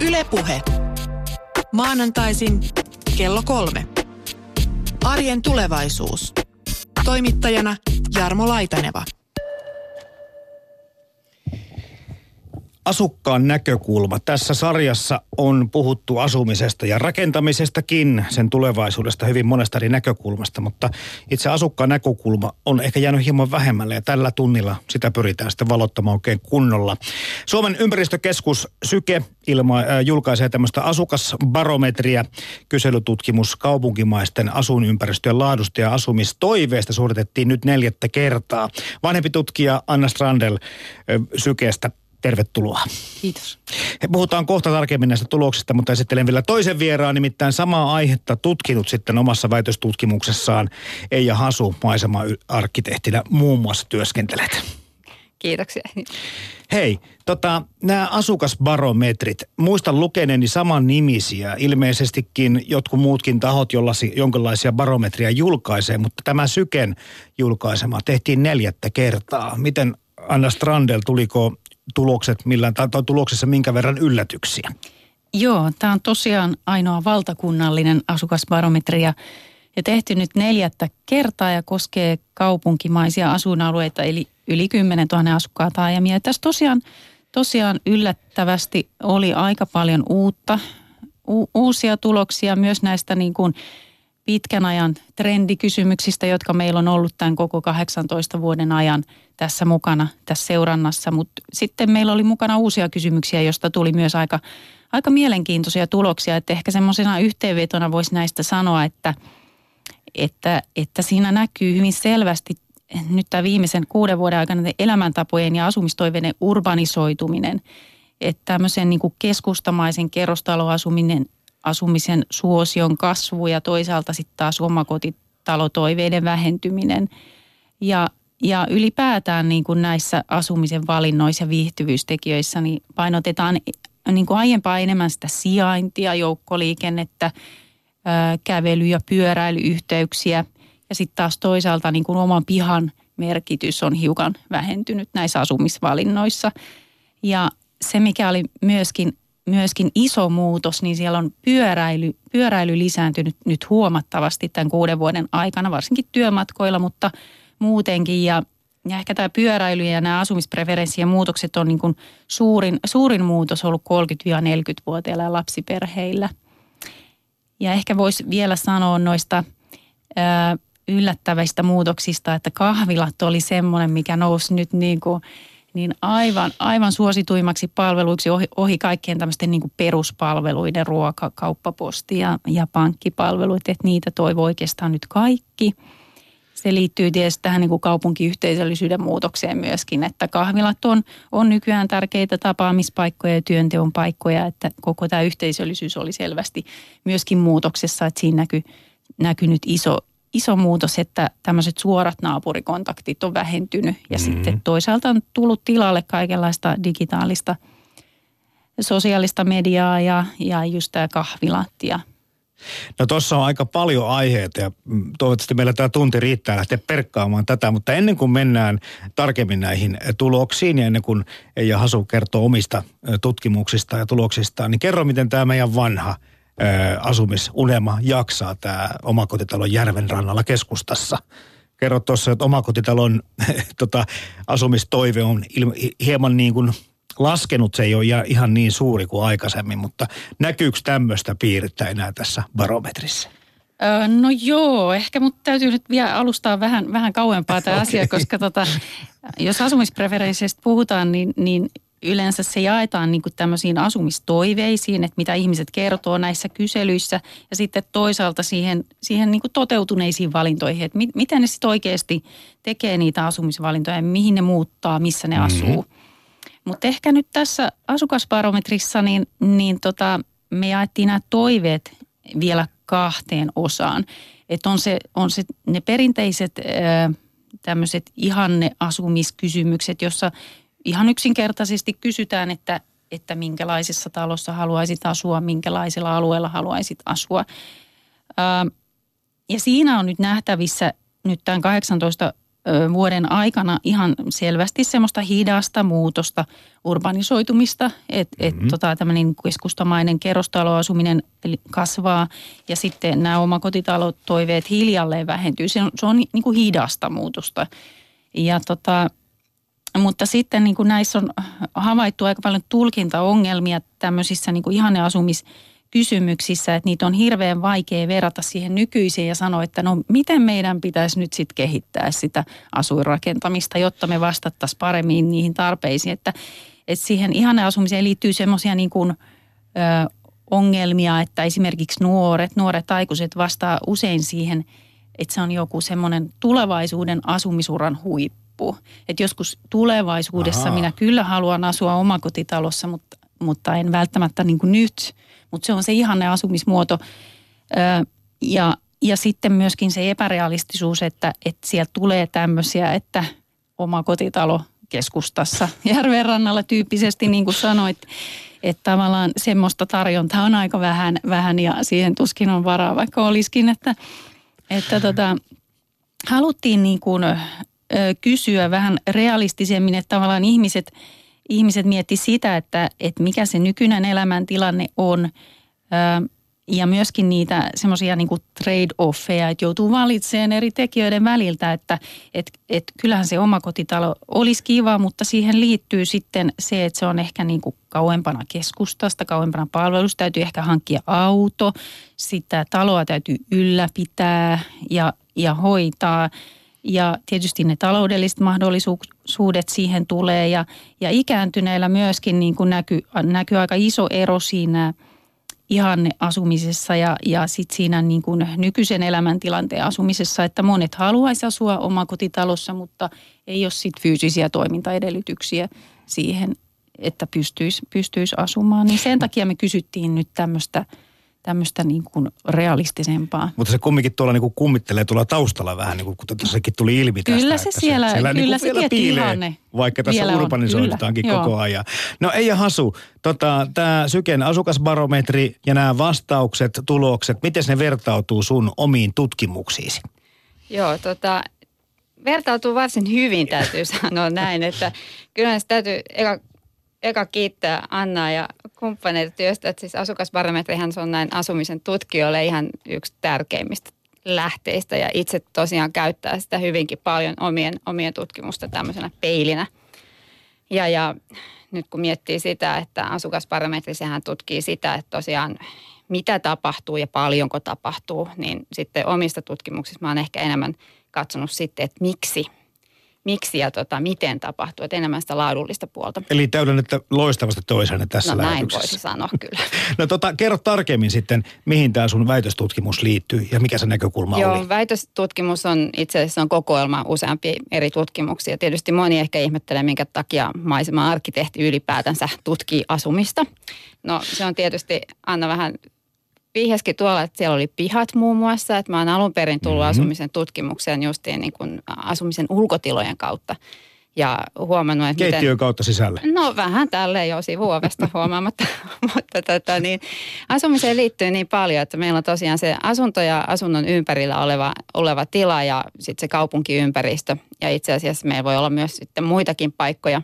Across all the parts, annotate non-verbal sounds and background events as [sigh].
Ylepuhe. Maanantaisin kello kolme. Arjen tulevaisuus. Toimittajana Jarmo Laitaneva. Asukkaan näkökulma. Tässä sarjassa on puhuttu asumisesta ja rakentamisestakin, sen tulevaisuudesta hyvin monesta eri näkökulmasta, mutta itse asukkaan näkökulma on ehkä jäänyt hieman vähemmälle ja tällä tunnilla sitä pyritään sitten valottamaan oikein kunnolla. Suomen ympäristökeskus Syke ilma, äh, julkaisee tämmöistä asukasbarometria, kyselytutkimus kaupunkimaisten asuinympäristöjen laadusta ja asumistoiveesta suoritettiin nyt neljättä kertaa. Vanhempi tutkija Anna Strandel äh, Sykestä Tervetuloa. Kiitos. He puhutaan kohta tarkemmin näistä tuloksista, mutta esittelen vielä toisen vieraan, nimittäin samaa aihetta tutkinut sitten omassa väitöstutkimuksessaan Eija Hasu, maisema-arkkitehtinä muun muassa työskentelet. Kiitoksia. Hei, tota, nämä asukasbarometrit, muistan lukeneeni saman nimisiä. Ilmeisestikin jotkut muutkin tahot, jolla jonkinlaisia barometria julkaisee, mutta tämä Syken julkaisema tehtiin neljättä kertaa. Miten Anna Strandel, tuliko tulokset millään, tai tuloksessa minkä verran yllätyksiä? Joo, tämä on tosiaan ainoa valtakunnallinen asukasbarometri ja, ja tehty nyt neljättä kertaa ja koskee kaupunkimaisia asuinalueita, eli yli 10 000 asukkaa taajamia. Ja tässä tosiaan, tosiaan yllättävästi oli aika paljon uutta, u, uusia tuloksia myös näistä niin kuin pitkän ajan trendikysymyksistä, jotka meillä on ollut tämän koko 18 vuoden ajan tässä mukana, tässä seurannassa. Mutta sitten meillä oli mukana uusia kysymyksiä, joista tuli myös aika, aika mielenkiintoisia tuloksia. Että ehkä semmoisena yhteenvetona voisi näistä sanoa, että, että, että siinä näkyy hyvin selvästi nyt tämä viimeisen kuuden vuoden aikana elämäntapojen ja asumistoiveiden urbanisoituminen. Että tämmöisen niin kuin keskustamaisen kerrostaloasuminen asumisen suosion kasvu ja toisaalta sitten taas omakotitalotoiveiden vähentyminen. Ja, ja ylipäätään niin kuin näissä asumisen valinnoissa ja viihtyvyystekijöissä niin painotetaan niin kuin aiempaa enemmän sitä sijaintia, joukkoliikennettä, kävely- ja pyöräilyyhteyksiä. Ja sitten taas toisaalta niin kuin oman pihan merkitys on hiukan vähentynyt näissä asumisvalinnoissa. Ja se, mikä oli myöskin myöskin iso muutos, niin siellä on pyöräily, pyöräily lisääntynyt nyt huomattavasti tämän kuuden vuoden aikana, varsinkin työmatkoilla, mutta muutenkin. Ja, ja ehkä tämä pyöräily ja nämä asumispreferenssien muutokset on niin kuin suurin, suurin muutos ollut 30-40-vuotiailla ja lapsiperheillä. Ja ehkä voisi vielä sanoa noista ää, yllättävistä muutoksista, että kahvilat oli semmoinen, mikä nousi nyt niin kuin – niin aivan, aivan suosituimmaksi palveluiksi ohi, ohi kaikkien tämmöisten niin peruspalveluiden, ruoka, kauppaposti ja, ja pankkipalveluit, että niitä toivoo oikeastaan nyt kaikki. Se liittyy tietysti tähän niin kuin kaupunkiyhteisöllisyyden muutokseen myöskin, että kahvilat on, on nykyään tärkeitä tapaamispaikkoja ja työnteon paikkoja, että koko tämä yhteisöllisyys oli selvästi myöskin muutoksessa, että siinä näkyy näkynyt iso, iso muutos, että tämmöiset suorat naapurikontaktit on vähentynyt ja mm-hmm. sitten toisaalta on tullut tilalle kaikenlaista digitaalista sosiaalista mediaa ja, ja just tämä kahvilat ja No tuossa on aika paljon aiheita ja toivottavasti meillä tämä tunti riittää lähteä perkkaamaan tätä, mutta ennen kuin mennään tarkemmin näihin tuloksiin ja ennen kuin Eija Hasu kertoo omista tutkimuksista ja tuloksistaan, niin kerro miten tämä meidän vanha – asumisunelma jaksaa tämä omakotitalon järven rannalla keskustassa. Kerro tuossa, että omakotitalon [laughs] tota, asumistoive on ilma, hieman niin kuin laskenut. Se ei ole ihan niin suuri kuin aikaisemmin, mutta näkyykö tämmöistä piirrettä enää tässä barometrissä? No joo, ehkä mutta täytyy nyt vielä alustaa vähän, vähän kauempaa tämä [laughs] okay. asia, koska tota, jos asumispreferensseistä puhutaan, niin, niin yleensä se jaetaan niin kuin tämmöisiin asumistoiveisiin, että mitä ihmiset kertoo näissä kyselyissä ja sitten toisaalta siihen, siihen niin kuin toteutuneisiin valintoihin, että mit, miten ne sitten oikeasti tekee niitä asumisvalintoja ja mihin ne muuttaa, missä ne mm-hmm. asuu. Mutta ehkä nyt tässä asukasbarometrissa niin, niin tota, me jaettiin nämä toiveet vielä kahteen osaan. Että on se, on se ne perinteiset tämmöiset ihanne asumiskysymykset, jossa ihan yksinkertaisesti kysytään, että, että minkälaisessa talossa haluaisit asua, minkälaisella alueella haluaisit asua. Ja siinä on nyt nähtävissä nyt tämän 18 vuoden aikana ihan selvästi semmoista hidasta muutosta, urbanisoitumista, että mm-hmm. et, tota, tämmöinen keskustamainen kerrostaloasuminen kasvaa ja sitten nämä omakotitalotoiveet hiljalleen vähentyy. Se on, se on niin kuin hidasta muutosta. Ja tota, mutta sitten niin kuin näissä on havaittu aika paljon tulkintaongelmia tämmöisissä niin kuin ihanneasumis- kysymyksissä, että niitä on hirveän vaikea verrata siihen nykyiseen ja sanoa, että no miten meidän pitäisi nyt sitten kehittää sitä asuinrakentamista, jotta me vastattaisiin paremmin niihin tarpeisiin. Että, että siihen asumiseen liittyy semmoisia niin kuin, ö, ongelmia, että esimerkiksi nuoret, nuoret aikuiset vastaa usein siihen, että se on joku semmoinen tulevaisuuden asumisuran huippu. Että joskus tulevaisuudessa Aha. minä kyllä haluan asua omakotitalossa, mutta, mutta en välttämättä niin kuin nyt – mutta se on se ihanne asumismuoto. ja, ja sitten myöskin se epärealistisuus, että, että sieltä tulee tämmöisiä, että oma kotitalo keskustassa [laughs] järven rannalla tyyppisesti, niin kuin sanoit, että tavallaan semmoista tarjontaa on aika vähän, vähän ja siihen tuskin on varaa, vaikka olisikin, että, että tota, haluttiin niin kuin, ö, kysyä vähän realistisemmin, että tavallaan ihmiset – ihmiset mietti sitä, että, että mikä se nykyinen elämäntilanne on ja myöskin niitä semmoisia niin trade-offeja, että joutuu valitsemaan eri tekijöiden väliltä, että et, et kyllähän se omakotitalo olisi kiva, mutta siihen liittyy sitten se, että se on ehkä niin kuin kauempana keskustasta, kauempana palvelusta, täytyy ehkä hankkia auto, sitä taloa täytyy ylläpitää ja, ja hoitaa – ja tietysti ne taloudelliset mahdollisuudet siihen tulee ja, ja ikääntyneillä myöskin niin kuin näkyy, näkyy aika iso ero siinä ihanne asumisessa ja, ja sitten siinä niin kuin nykyisen elämäntilanteen asumisessa, että monet haluaisi asua omakotitalossa, mutta ei ole sit fyysisiä toimintaedellytyksiä siihen, että pystyisi, pystyisi asumaan. Niin sen takia me kysyttiin nyt tämmöistä – tämmöistä niin kuin realistisempaa. Mutta se kumminkin tuolla niin kuin kummittelee tuolla taustalla vähän, niin kuin kuten tuossakin tuli ilmi tästä. Kyllä se siellä, se, siellä kyllä niin se vielä piilee, ihanne vaikka tässä urbanisoidutaankin koko ajan. No Eija Hasu, tota, tämä Syken asukasbarometri ja nämä vastaukset, tulokset, miten ne vertautuu sun omiin tutkimuksiisi? Joo, tota, vertautuu varsin hyvin täytyy sanoa näin, että kyllä se täytyy eka eka kiittää Annaa ja kumppaneita työstä, että siis asukasbarometrihan se on näin asumisen tutkijoille ihan yksi tärkeimmistä lähteistä ja itse tosiaan käyttää sitä hyvinkin paljon omien, omien tutkimusta tämmöisenä peilinä. Ja, ja nyt kun miettii sitä, että asukasbarometri sehän tutkii sitä, että tosiaan mitä tapahtuu ja paljonko tapahtuu, niin sitten omista tutkimuksista mä oon ehkä enemmän katsonut sitten, että miksi – miksi ja tota, miten tapahtuu, että enemmän sitä laadullista puolta. Eli täydennette loistavasti toisenne tässä No näin voisi sanoa kyllä. [laughs] no tota, kerro tarkemmin sitten, mihin tämä sun väitöstutkimus liittyy ja mikä se näkökulma Joo, oli? väitöstutkimus on itse asiassa on kokoelma useampia eri tutkimuksia. Tietysti moni ehkä ihmettelee, minkä takia maisema-arkkitehti ylipäätänsä tutkii asumista. No se on tietysti, Anna vähän vihjaskin tuolla, että siellä oli pihat muun muassa, että mä oon alun perin tullut mm-hmm. asumisen tutkimukseen justiin niin kuin asumisen ulkotilojen kautta. Ja huomannut, että Keittiön miten, kautta sisälle? No vähän tälleen jo sivuovesta [laughs] huomaamatta, mutta tota, niin, asumiseen liittyy niin paljon, että meillä on tosiaan se asunto ja asunnon ympärillä oleva, oleva tila ja sitten se kaupunkiympäristö. Ja itse asiassa meillä voi olla myös sitten muitakin paikkoja.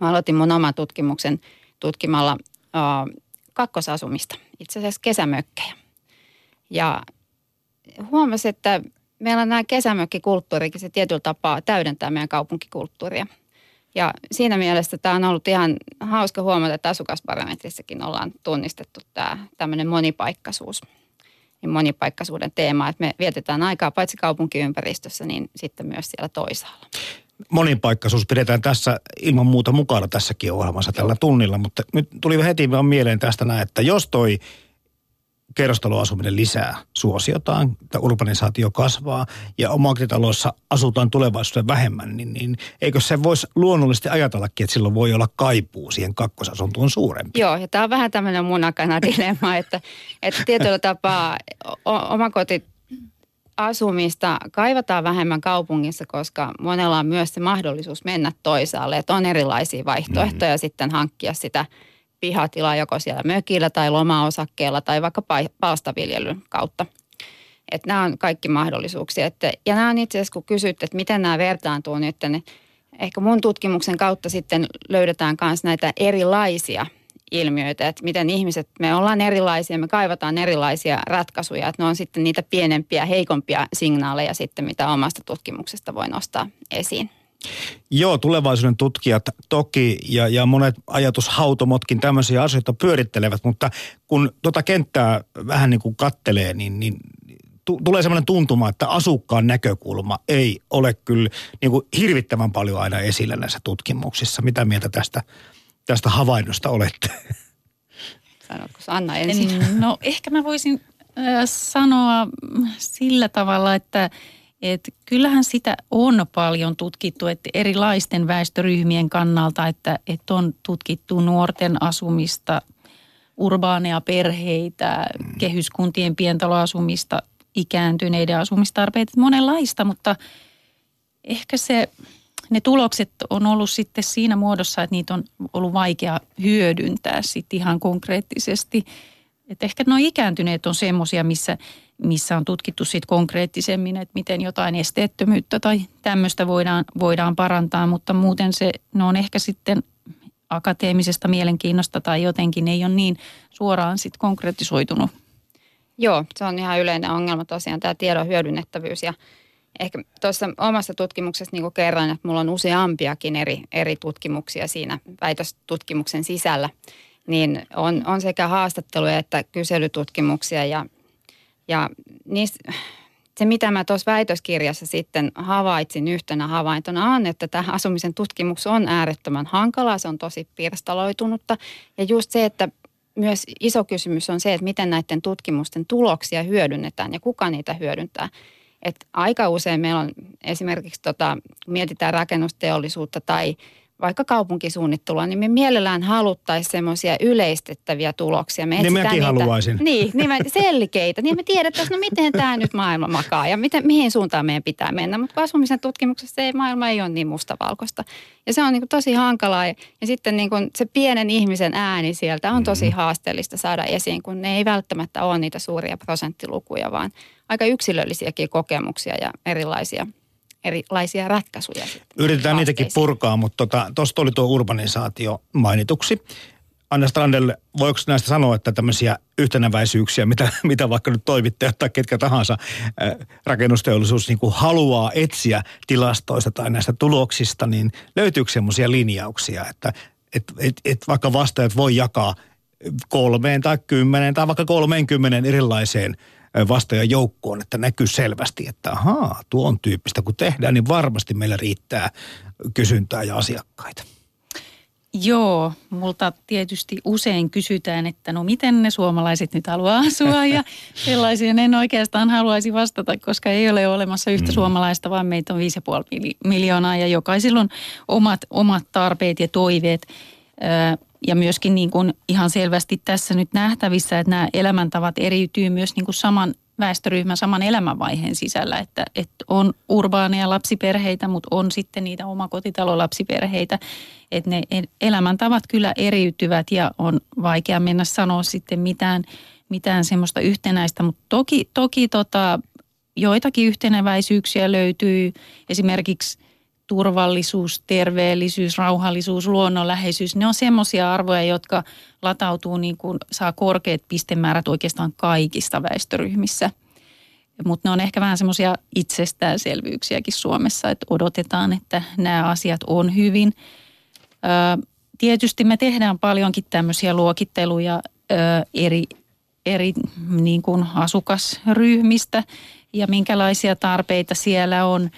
Mä aloitin mun oman tutkimuksen tutkimalla uh, kakkosasumista, itse asiassa kesämökkejä. Ja huomasin, että meillä on nämä kesämökkikulttuurikin, se tietyllä tapaa täydentää meidän kaupunkikulttuuria. Ja siinä mielessä tämä on ollut ihan hauska huomata, että asukasbarometrissakin ollaan tunnistettu tämä tämmöinen monipaikkaisuus. Niin monipaikkaisuuden teema, että me vietetään aikaa paitsi kaupunkiympäristössä, niin sitten myös siellä toisaalla monipaikkaisuus pidetään tässä ilman muuta mukana tässäkin ohjelmassa tällä tunnilla, mutta nyt tuli heti vaan mieleen tästä näin, että jos toi kerrostaloasuminen lisää suosiotaan, että urbanisaatio kasvaa ja omakotitaloissa asutaan tulevaisuuden vähemmän, niin, niin eikö se voisi luonnollisesti ajatellakin, että silloin voi olla kaipuu siihen kakkosasuntoon suurempi? Joo, ja tämä on vähän tämmöinen munakana [laughs] dilemma, että, että tietyllä tapaa omakoti asumista kaivataan vähemmän kaupungissa, koska monella on myös se mahdollisuus mennä toisaalle. Että on erilaisia vaihtoehtoja mm. sitten hankkia sitä pihatilaa joko siellä mökillä tai lomaosakkeella tai vaikka palstaviljelyn kautta. Että nämä on kaikki mahdollisuuksia. Että, ja nämä on itse asiassa, kun kysyt, että miten nämä vertaantuu nyt, niin ehkä mun tutkimuksen kautta sitten löydetään myös näitä erilaisia ilmiöitä, että miten ihmiset, me ollaan erilaisia, me kaivataan erilaisia ratkaisuja, että ne on sitten niitä pienempiä, heikompia signaaleja sitten, mitä omasta tutkimuksesta voi nostaa esiin. Joo, tulevaisuuden tutkijat toki ja, ja monet ajatushautomotkin tämmöisiä asioita pyörittelevät, mutta kun tuota kenttää vähän niin kuin kattelee, niin, niin tulee sellainen tuntuma, että asukkaan näkökulma ei ole kyllä niin kuin hirvittävän paljon aina esillä näissä tutkimuksissa. Mitä mieltä tästä, tästä havainnosta olette? Sanotko Anna ensin? No ehkä mä voisin äh, sanoa sillä tavalla, että et kyllähän sitä on paljon tutkittu että erilaisten väestöryhmien kannalta, että, että on tutkittu nuorten asumista, urbaaneja perheitä, mm. kehyskuntien pientaloasumista, ikääntyneiden asumistarpeita, monenlaista, mutta ehkä se, ne tulokset on ollut sitten siinä muodossa, että niitä on ollut vaikea hyödyntää sitten ihan konkreettisesti. että ehkä nuo ikääntyneet on semmoisia, missä, missä on tutkittu sitten konkreettisemmin, että miten jotain esteettömyyttä tai tämmöistä voidaan, voidaan parantaa, mutta muuten se, ne on ehkä sitten akateemisesta mielenkiinnosta tai jotenkin ei ole niin suoraan sitten konkretisoitunut Joo, se on ihan yleinen ongelma tosiaan tämä tiedon hyödynnettävyys ja ehkä tuossa omassa tutkimuksessa niin kerran, että mulla on useampiakin eri, eri tutkimuksia siinä väitöstutkimuksen sisällä, niin on, on sekä haastatteluja että kyselytutkimuksia ja, ja niissä, se mitä mä tuossa väitöskirjassa sitten havaitsin yhtenä havaintona on, että tämä asumisen tutkimus on äärettömän hankalaa, se on tosi pirstaloitunutta ja just se, että myös iso kysymys on se, että miten näiden tutkimusten tuloksia hyödynnetään ja kuka niitä hyödyntää. Et aika usein meillä on esimerkiksi, tota, mietitään rakennusteollisuutta tai vaikka kaupunkisuunnittelua, niin me mielellään haluttaisiin semmoisia yleistettäviä tuloksia. Me niin mäkin niitä, haluaisin. Niin, niin me, selkeitä. Niin me tiedettäisiin, no miten tämä nyt maailma makaa ja miten, mihin suuntaan meidän pitää mennä. Mutta asumisen tutkimuksessa ei, maailma ei ole niin mustavalkoista. Ja se on niin kuin tosi hankalaa. Ja, ja sitten niin kuin se pienen ihmisen ääni sieltä on tosi mm-hmm. haasteellista saada esiin, kun ne ei välttämättä ole niitä suuria prosenttilukuja, vaan aika yksilöllisiäkin kokemuksia ja erilaisia erilaisia ratkaisuja. Yritetään niitäkin purkaa, mutta tuosta tota, oli tuo urbanisaatio mainituksi. Anna Strandel, voiko näistä sanoa, että tämmöisiä yhtenäväisyyksiä, mitä, [laughs] mitä vaikka nyt toimittajat tai ketkä tahansa äh, rakennusteollisuus niin kuin haluaa etsiä tilastoista tai näistä tuloksista, niin löytyykö semmoisia linjauksia, että et, et, et vaikka vastaajat voi jakaa kolmeen tai kymmeneen tai vaikka kolmeenkymmeneen erilaiseen vastaajan joukkoon, että näkyy selvästi, että ahaa, tuon tyyppistä kun tehdään, niin varmasti meillä riittää kysyntää ja asiakkaita. Joo, multa tietysti usein kysytään, että no miten ne suomalaiset nyt haluaa asua ja [laughs] sellaisia en oikeastaan haluaisi vastata, koska ei ole olemassa yhtä mm. suomalaista, vaan meitä on 5,5 miljoonaa ja jokaisilla on omat, omat tarpeet ja toiveet. Ja myöskin niin kuin ihan selvästi tässä nyt nähtävissä, että nämä elämäntavat eriytyy myös niin kuin saman väestöryhmän saman elämänvaiheen sisällä, että, että on urbaaneja lapsiperheitä, mutta on sitten niitä omakotitalolapsiperheitä, että ne elämäntavat kyllä eriytyvät ja on vaikea mennä sanoa sitten mitään, mitään semmoista yhtenäistä, mutta toki, toki tota, joitakin yhteneväisyyksiä löytyy. Esimerkiksi turvallisuus, terveellisyys, rauhallisuus, luonnonläheisyys, ne on semmoisia arvoja, jotka latautuu niin kuin, saa korkeat pistemäärät oikeastaan kaikista väestöryhmissä. Mutta ne on ehkä vähän semmoisia itsestäänselvyyksiäkin Suomessa, että odotetaan, että nämä asiat on hyvin. Tietysti me tehdään paljonkin tämmöisiä luokitteluja eri, eri niin kuin asukasryhmistä ja minkälaisia tarpeita siellä on –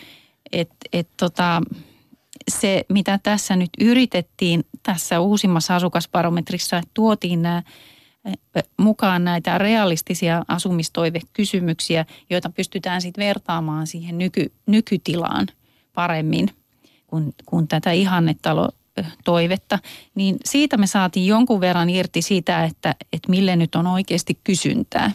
et, et tota, se, mitä tässä nyt yritettiin tässä uusimmassa asukasbarometrissa, että tuotiin nämä mukaan näitä realistisia asumistoivekysymyksiä, joita pystytään sitten vertaamaan siihen nyky, nykytilaan paremmin kuin, kuin tätä ihannetalo toivetta, niin siitä me saatiin jonkun verran irti sitä, että, että mille nyt on oikeasti kysyntää.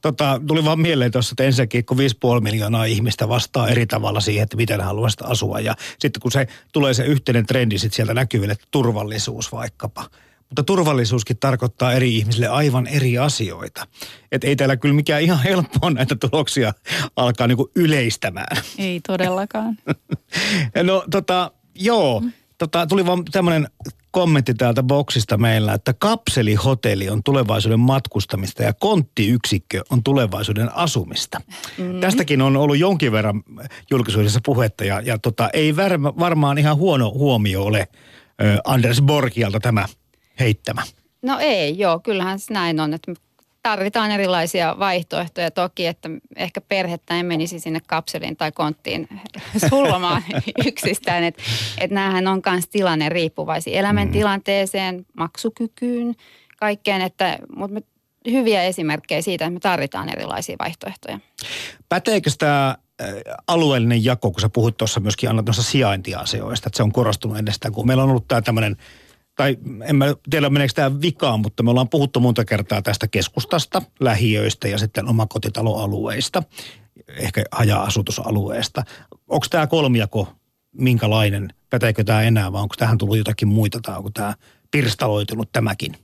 Tota, tuli vaan mieleen tuossa, että ensinnäkin kun 5,5 miljoonaa ihmistä vastaa eri tavalla siihen, että miten haluaisi asua. Ja sitten kun se tulee se yhteinen trendi sitten sieltä näkyville, että turvallisuus vaikkapa. mutta turvallisuuskin tarkoittaa eri ihmisille aivan eri asioita. Et ei täällä kyllä mikään ihan helppoa näitä tuloksia alkaa niinku yleistämään. Ei todellakaan. [laughs] no tota, joo. Tota, tuli vaan tämmöinen kommentti täältä boksista meillä, että kapselihotelli on tulevaisuuden matkustamista ja konttiyksikkö on tulevaisuuden asumista. Mm. Tästäkin on ollut jonkin verran julkisuudessa puhetta ja, ja tota, ei varma, varmaan ihan huono huomio ole Anders Borgialta tämä heittämä. No ei, joo, kyllähän se näin on, että tarvitaan erilaisia vaihtoehtoja toki, että ehkä perhettä ei menisi sinne kapseliin tai konttiin [laughs] sullomaan [laughs] yksistään. Että et näähän on myös tilanne riippuvaisia elämäntilanteeseen, mm. maksukykyyn, kaikkeen, että, mutta me, hyviä esimerkkejä siitä, että me tarvitaan erilaisia vaihtoehtoja. Päteekö tämä äh, alueellinen jako, kun sä puhuit tuossa myöskin Anna tuossa sijaintiasioista, että se on korostunut ennestään, kun meillä on ollut tämä tämmöinen – tai en mä tiedä meneekö tämä vikaan, mutta me ollaan puhuttu monta kertaa tästä keskustasta, lähiöistä ja sitten omakotitaloalueista, ehkä haja-asutusalueesta. Onko tämä kolmiako minkälainen, päteekö tämä enää vai onko tähän tullut jotakin muita tai onko tämä pirstaloitunut tämäkin?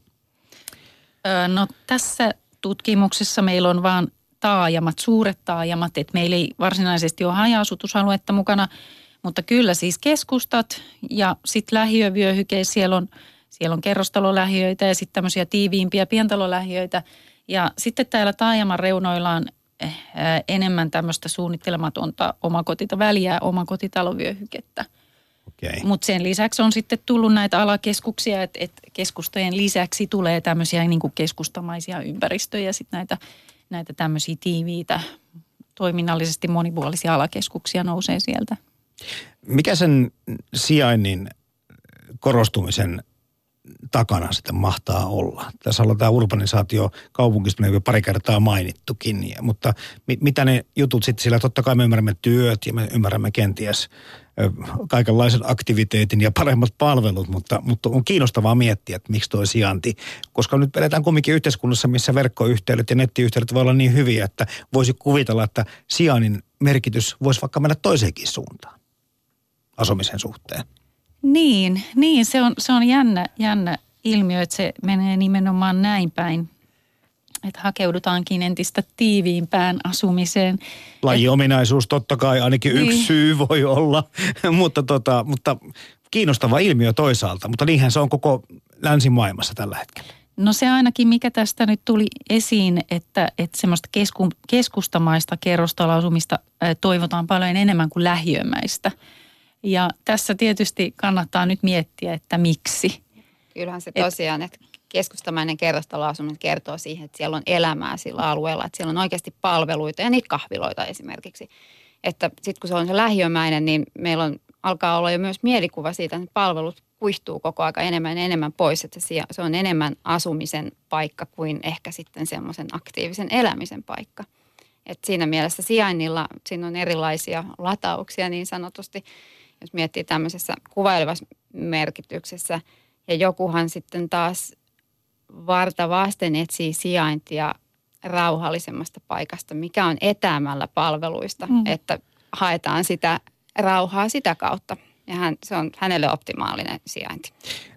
No tässä tutkimuksessa meillä on vaan taajamat, suuret taajamat, että meillä ei varsinaisesti ole haja-asutusaluetta mukana – mutta kyllä siis keskustat ja sitten lähiövyöhyke, siellä on, siellä on kerrostalolähiöitä ja sitten tämmöisiä tiiviimpiä pientalolähiöitä. Ja sitten täällä taajaman reunoilla on eh, enemmän tämmöistä suunnittelematonta omakotita väliä omakotitalovyöhykettä. Okay. Mutta sen lisäksi on sitten tullut näitä alakeskuksia, että et keskustojen lisäksi tulee tämmöisiä niin keskustamaisia ympäristöjä, sitten näitä, näitä tämmöisiä tiiviitä, toiminnallisesti monipuolisia alakeskuksia nousee sieltä. Mikä sen sijainnin korostumisen takana sitten mahtaa olla? Tässä ollaan tämä urbanisaatio kaupungista jo pari kertaa mainittukin, mutta mit, mitä ne jutut sitten sillä, totta kai me ymmärrämme työt ja me ymmärrämme kenties kaikenlaisen aktiviteetin ja paremmat palvelut, mutta, mutta on kiinnostavaa miettiä, että miksi tuo sijainti, koska nyt eletään kumminkin yhteiskunnassa, missä verkkoyhteydet ja nettiyhteydet voi olla niin hyviä, että voisi kuvitella, että sijainnin merkitys voisi vaikka mennä toiseenkin suuntaan asumisen suhteen. Niin, niin se on, se on jännä, jännä ilmiö, että se menee nimenomaan näin päin. Että hakeudutaankin entistä tiiviimpään asumiseen. Lajiominaisuus totta kai ainakin niin. yksi syy voi olla, [laughs] mutta, tota, mutta kiinnostava ilmiö toisaalta. Mutta niinhän se on koko länsimaailmassa tällä hetkellä. No se ainakin, mikä tästä nyt tuli esiin, että, että semmoista kesku, keskustamaista kerrostaloasumista toivotaan paljon enemmän kuin lähiömäistä – ja tässä tietysti kannattaa nyt miettiä, että miksi. Kyllähän se tosiaan, että keskustamainen kerrostaloasuminen kertoo siihen, että siellä on elämää sillä alueella, että siellä on oikeasti palveluita ja niitä kahviloita esimerkiksi. Että sitten kun se on se lähiömäinen, niin meillä on, alkaa olla jo myös mielikuva siitä, että palvelut kuihtuu koko aika enemmän ja enemmän pois, että se on enemmän asumisen paikka kuin ehkä sitten semmoisen aktiivisen elämisen paikka. Et siinä mielessä sijainnilla siinä on erilaisia latauksia niin sanotusti jos miettii tämmöisessä kuvailevassa merkityksessä. Ja jokuhan sitten taas varta vasten etsii sijaintia rauhallisemmasta paikasta, mikä on etäämällä palveluista, mm. että haetaan sitä rauhaa sitä kautta. Ja hän, se on hänelle optimaalinen sijainti.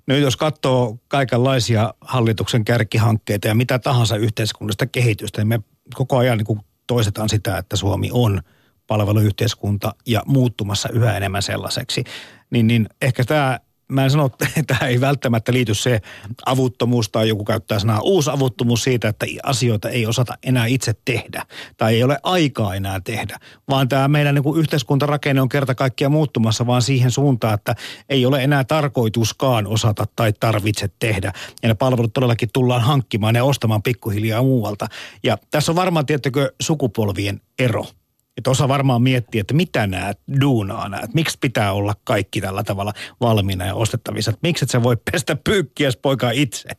No jos katsoo kaikenlaisia hallituksen kärkihankkeita ja mitä tahansa yhteiskunnallista kehitystä, niin me koko ajan niin toistetaan sitä, että Suomi on – palveluyhteiskunta ja muuttumassa yhä enemmän sellaiseksi, niin, niin ehkä tämä mä en sano, että [laughs] tämä ei välttämättä liity se avuttomuus tai joku käyttää sanaa avuttomuus siitä, että asioita ei osata enää itse tehdä tai ei ole aikaa enää tehdä, vaan tämä meidän niin kuin yhteiskuntarakenne on kerta kaikkiaan muuttumassa vaan siihen suuntaan, että ei ole enää tarkoituskaan osata tai tarvitse tehdä. Ja ne palvelut todellakin tullaan hankkimaan ja ostamaan pikkuhiljaa muualta. Ja tässä on varmaan tiettykö sukupolvien ero – että osa varmaan miettii, että mitä nämä duunaa näet. Miksi pitää olla kaikki tällä tavalla valmiina ja ostettavissa. Että miksi et sä voi pestä pyykkiä poika itse?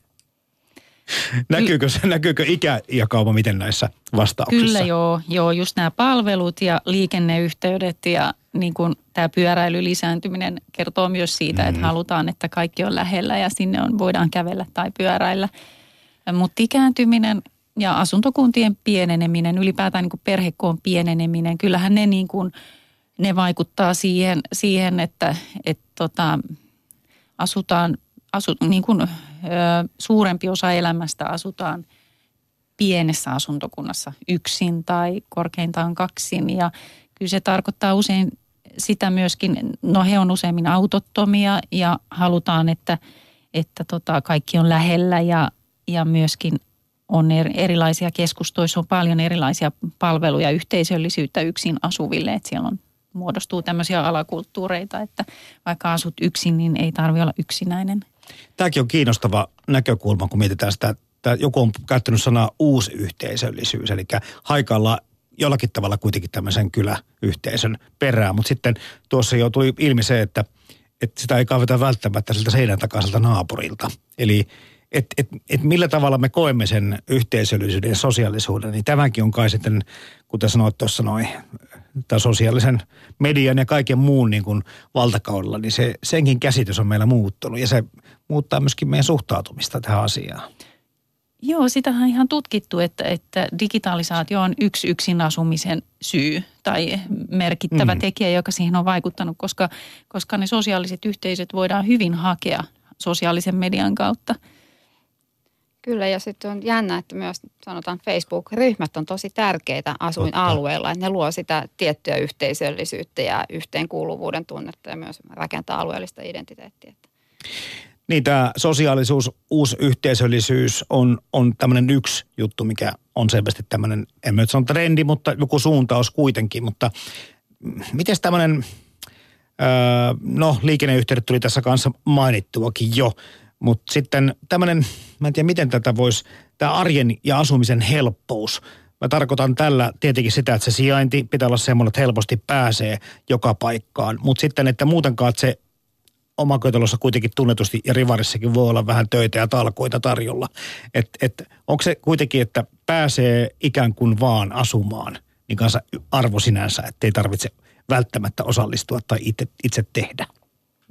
näkyykö, se, näkyykö ikäjakauma miten näissä vastauksissa? Kyllä joo, joo, just nämä palvelut ja liikenneyhteydet ja niin kuin tämä pyöräily lisääntyminen kertoo myös siitä, mm. että halutaan, että kaikki on lähellä ja sinne on, voidaan kävellä tai pyöräillä. Mutta ikääntyminen ja asuntokuntien pieneneminen, ylipäätään niin kuin perhekoon pieneneminen, kyllähän ne, niin kuin, ne vaikuttaa siihen, siihen että et tota, asutaan asu, niin kuin suurempi osa elämästä asutaan pienessä asuntokunnassa yksin tai korkeintaan kaksin. Ja kyllä se tarkoittaa usein sitä myöskin, no he on useimmin autottomia ja halutaan, että, että tota, kaikki on lähellä ja, ja myöskin on erilaisia keskustoissa, on paljon erilaisia palveluja, yhteisöllisyyttä yksin asuville, että siellä on muodostuu tämmöisiä alakulttuureita, että vaikka asut yksin, niin ei tarvi olla yksinäinen. Tämäkin on kiinnostava näkökulma, kun mietitään sitä, että joku on käyttänyt sanaa uusi yhteisöllisyys, eli haikalla jollakin tavalla kuitenkin tämmöisen kyläyhteisön perään, mutta sitten tuossa jo tuli ilmi se, että, että sitä ei kaavita välttämättä siltä seinän takaiselta naapurilta. Eli että et, et millä tavalla me koemme sen yhteisöllisyyden ja sosiaalisuuden, niin tämäkin on kai sitten, kuten sanoit tuossa noin, tai sosiaalisen median ja kaiken muun niin kuin valtakaudella, niin se, senkin käsitys on meillä muuttunut ja se muuttaa myöskin meidän suhtautumista tähän asiaan. Joo, sitähän on ihan tutkittu, että, että digitalisaatio on yksi yksin asumisen syy tai merkittävä mm. tekijä, joka siihen on vaikuttanut, koska, koska ne sosiaaliset yhteisöt voidaan hyvin hakea sosiaalisen median kautta – Kyllä, ja sitten on jännä, että myös sanotaan Facebook-ryhmät on tosi tärkeitä asuinalueella. Että ne luo sitä tiettyä yhteisöllisyyttä ja yhteenkuuluvuuden tunnetta ja myös rakentaa alueellista identiteettiä. Niin tämä sosiaalisuus, uusi yhteisöllisyys on, on tämmöinen yksi juttu, mikä on selvästi tämmöinen, en nyt sano trendi, mutta joku suuntaus kuitenkin. Mutta miten tämmöinen, öö, no liikenneyhteydet tuli tässä kanssa mainittuakin jo, mutta sitten tämmöinen, mä en tiedä miten tätä voisi, tämä arjen ja asumisen helppous. Mä tarkoitan tällä tietenkin sitä, että se sijainti pitää olla semmoinen, että helposti pääsee joka paikkaan. Mutta sitten, että muutenkaan että se omakotitalossa kuitenkin tunnetusti ja rivarissakin voi olla vähän töitä ja talkoita tarjolla. Et, et, onko se kuitenkin, että pääsee ikään kuin vaan asumaan, niin kanssa arvo sinänsä, että ei tarvitse välttämättä osallistua tai itse, itse tehdä?